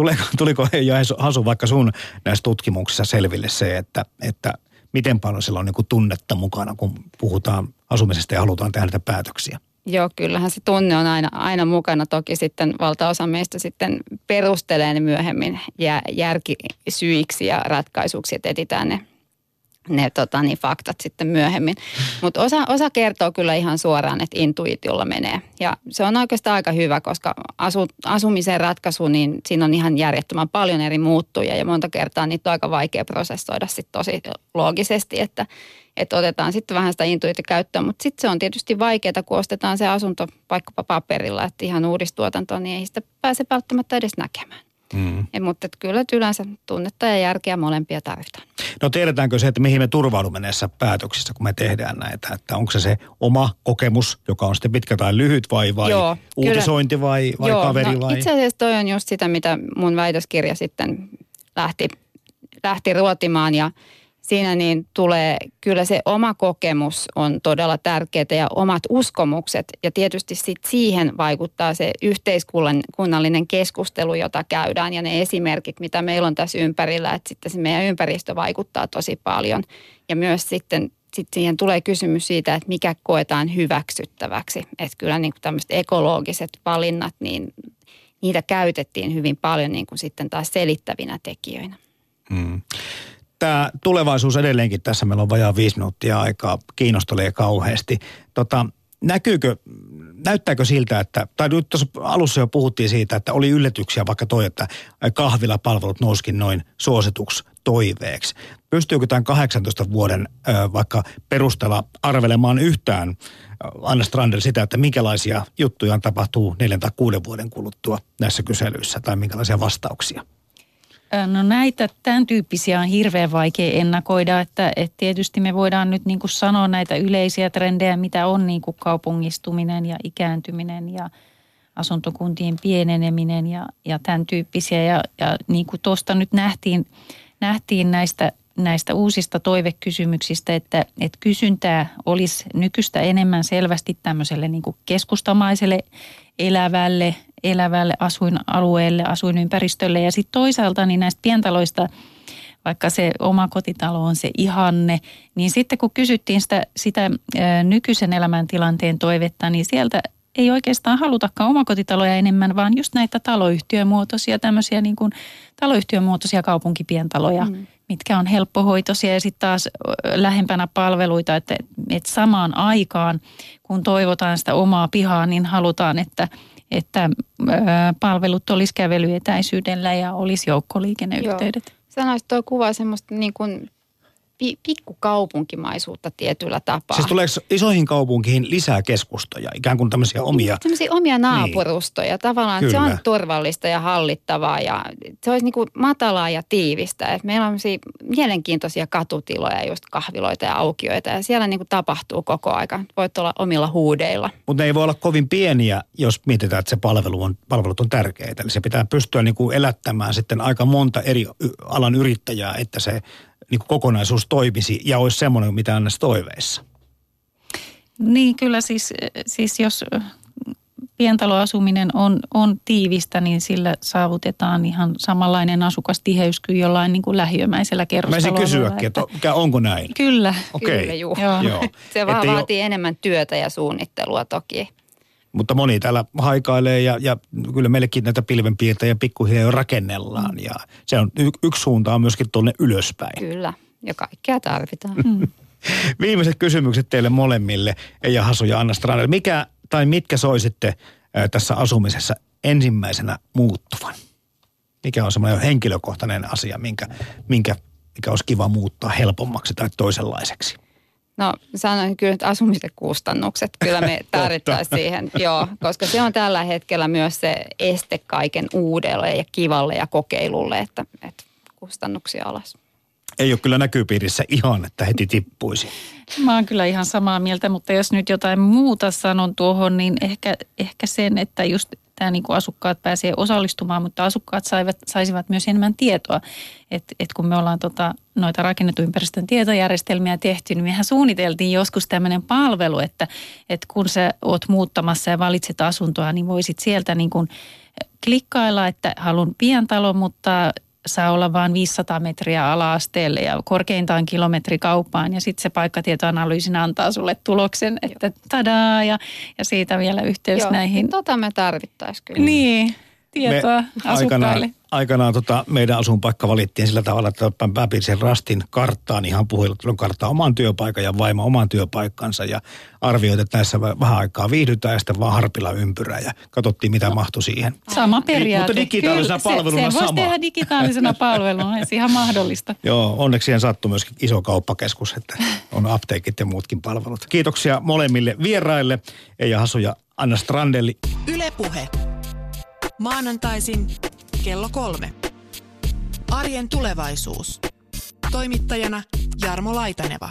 Tuliko, [laughs] tuliko ja Hasu vaikka sun näissä tutkimuksissa selville se, että, että miten paljon sillä on niin kuin tunnetta mukana, kun puhutaan asumisesta ja halutaan tehdä näitä päätöksiä? Joo, kyllähän se tunne on aina, aina mukana. Toki sitten valtaosa meistä sitten perustelee ne myöhemmin järkisyiksi ja ratkaisuksi, että etsitään ne ne tota, niin faktat sitten myöhemmin. Mutta osa, osa kertoo kyllä ihan suoraan, että intuitiolla menee. Ja se on oikeastaan aika hyvä, koska asu, asumisen ratkaisu, niin siinä on ihan järjettömän paljon eri muuttuja ja monta kertaa niitä on aika vaikea prosessoida sitten tosi loogisesti, että, että otetaan sitten vähän sitä intuitiota käyttöön. Mutta sitten se on tietysti vaikeaa, kun ostetaan se asunto vaikkapa paperilla, että ihan uudistuotanto, niin ei sitä pääse välttämättä edes näkemään. Mm. Ja, mutta että kyllä että yleensä tunnetta ja järkeä molempia tarvitaan. No tiedetäänkö se, että mihin me turvaudumme näissä päätöksissä, kun me tehdään näitä? Että onko se se oma kokemus, joka on sitten pitkä tai lyhyt vai, vai Joo, uutisointi kyllä. vai, vai Joo, kaveri no, vai? Itse asiassa toi on just sitä, mitä mun väitöskirja sitten lähti, lähti ruotimaan ja – siinä niin tulee kyllä se oma kokemus on todella tärkeää ja omat uskomukset. Ja tietysti sit siihen vaikuttaa se yhteiskunnallinen keskustelu, jota käydään ja ne esimerkit, mitä meillä on tässä ympärillä. Että sitten se meidän ympäristö vaikuttaa tosi paljon. Ja myös sitten sit siihen tulee kysymys siitä, että mikä koetaan hyväksyttäväksi. Että kyllä niin kuin tämmöiset ekologiset valinnat, niin niitä käytettiin hyvin paljon niin kuin sitten taas selittävinä tekijöinä. Hmm tämä tulevaisuus edelleenkin, tässä meillä on vajaa viisi minuuttia aikaa, kiinnostelee kauheasti. Tota, näkyykö, näyttääkö siltä, että, tai nyt tuossa alussa jo puhuttiin siitä, että oli yllätyksiä vaikka toi, että kahvilapalvelut nouskin noin suosituksi toiveeksi. Pystyykö tämän 18 vuoden vaikka perustella arvelemaan yhtään Anna Strander sitä, että minkälaisia juttuja tapahtuu neljän tai kuuden vuoden kuluttua näissä kyselyissä tai minkälaisia vastauksia? No näitä tämän tyyppisiä on hirveän vaikea ennakoida, että, että tietysti me voidaan nyt niin kuin sanoa näitä yleisiä trendejä, mitä on niin kuin kaupungistuminen ja ikääntyminen ja asuntokuntien pieneneminen ja, ja tämän tyyppisiä. Ja, ja niin kuin tuosta nyt nähtiin, nähtiin näistä, näistä uusista toivekysymyksistä, että, että kysyntää olisi nykyistä enemmän selvästi tämmöiselle niin kuin keskustamaiselle elävälle elävälle asuinalueelle, asuinympäristölle. Ja sitten toisaalta niin näistä pientaloista, vaikka se oma kotitalo on se ihanne, niin sitten kun kysyttiin sitä, sitä nykyisen elämäntilanteen toivetta, niin sieltä ei oikeastaan halutakaan omakotitaloja enemmän, vaan just näitä taloyhtiömuotoisia, tämmöisiä niin kuin taloyhtiömuotoisia kaupunkipientaloja, mm. mitkä on helppohoitoisia ja sitten taas lähempänä palveluita, että, että samaan aikaan, kun toivotaan sitä omaa pihaa, niin halutaan, että – että palvelut olisi kävelyetäisyydellä ja olisi joukkoliikenneyhteydet. Joo. Sanoisin, tuo kuva semmoista niin kuin pikkukaupunkimaisuutta tietyllä tapaa. Siis tuleeko isoihin kaupunkiin lisää keskustoja, ikään kuin tämmöisiä omia? Tämmöisiä omia niin. naapurustoja. Niin. Tavallaan Kyllä. se on turvallista ja hallittavaa ja se olisi niin kuin matalaa ja tiivistä. Et meillä on mielenkiintoisia katutiloja, just kahviloita ja aukioita ja siellä niin kuin tapahtuu koko aika. Voit olla omilla huudeilla. Mutta ne ei voi olla kovin pieniä, jos mietitään, että se palvelu on, palvelut on tärkeitä. Eli se pitää pystyä niin kuin elättämään sitten aika monta eri alan yrittäjää, että se niin kuin kokonaisuus toimisi ja olisi semmoinen, mitä on näissä toiveissa. Niin kyllä siis, siis jos pientaloasuminen on, on tiivistä, niin sillä saavutetaan ihan samanlainen asukastiheys kuin jollain niin kuin lähiömäisellä kerrostalolla. Mä kysyäkin, että onko näin? Kyllä. Okay. Kyllä, juu. Joo. Joo. Se vaan vaatii jo... enemmän työtä ja suunnittelua toki. Mutta moni täällä haikailee ja, ja kyllä meillekin näitä pilvenpiirtäjiä pikkuhiljaa jo rakennellaan. Ja se on y- yksi suunta on myöskin tuonne ylöspäin. Kyllä, ja kaikkea tarvitaan. Mm. [laughs] Viimeiset kysymykset teille molemmille, Eija Hasu ja Anna Stranel. Mikä tai mitkä soisitte tässä asumisessa ensimmäisenä muuttuvan? Mikä on semmoinen henkilökohtainen asia, minkä, minkä, mikä olisi kiva muuttaa helpommaksi tai toisenlaiseksi? No sanoin kyllä, että asumisen kustannukset kyllä me [laughs] tarvittaisiin siihen, joo, koska se on tällä hetkellä myös se este kaiken uudelle ja kivalle ja kokeilulle, että, että kustannuksia alas. Ei ole kyllä näkypiirissä ihan, että heti tippuisi. Mä oon kyllä ihan samaa mieltä, mutta jos nyt jotain muuta sanon tuohon, niin ehkä, ehkä sen, että just tämä niin kuin asukkaat pääsee osallistumaan, mutta asukkaat saivat, saisivat myös enemmän tietoa. Että et kun me ollaan tota, noita rakennetun ympäristön tietojärjestelmiä tehty, niin mehän suunniteltiin joskus tämmöinen palvelu, että, että kun sä oot muuttamassa ja valitset asuntoa, niin voisit sieltä niin kuin klikkailla, että haluan pientalo, mutta saa olla vain 500 metriä ala-asteelle ja korkeintaan kilometri kauppaan. Ja sitten se paikkatietoanalyysin antaa sulle tuloksen, että tadaa ja, ja siitä vielä yhteys Joo, näihin. Tota me tarvittaisiin kyllä. Niin, tietoa me asukkaille. Aikanaan tota, meidän asuinpaikka valittiin sillä tavalla, että mä sen rastin karttaan ihan puheluttelun karttaan oman työpaikan ja vaimo oman työpaikkansa ja arvioit, että näissä vähän aikaa viihdytään ja sitten vaan harpilla ympyrää ja katsottiin mitä no. mahtui siihen. Sama periaate. Mutta digitaalisena Kyllä, palveluna se, se sama. tehdä digitaalisena [laughs] palveluna, se ihan mahdollista. Joo, onneksi siihen sattui myöskin iso kauppakeskus, että on apteekit ja muutkin palvelut. Kiitoksia molemmille vieraille, Eija Hasu ja Anna Strandelli. Ylepuhe. Maanantaisin kello kolme. Arjen tulevaisuus. Toimittajana Jarmo Laitaneva.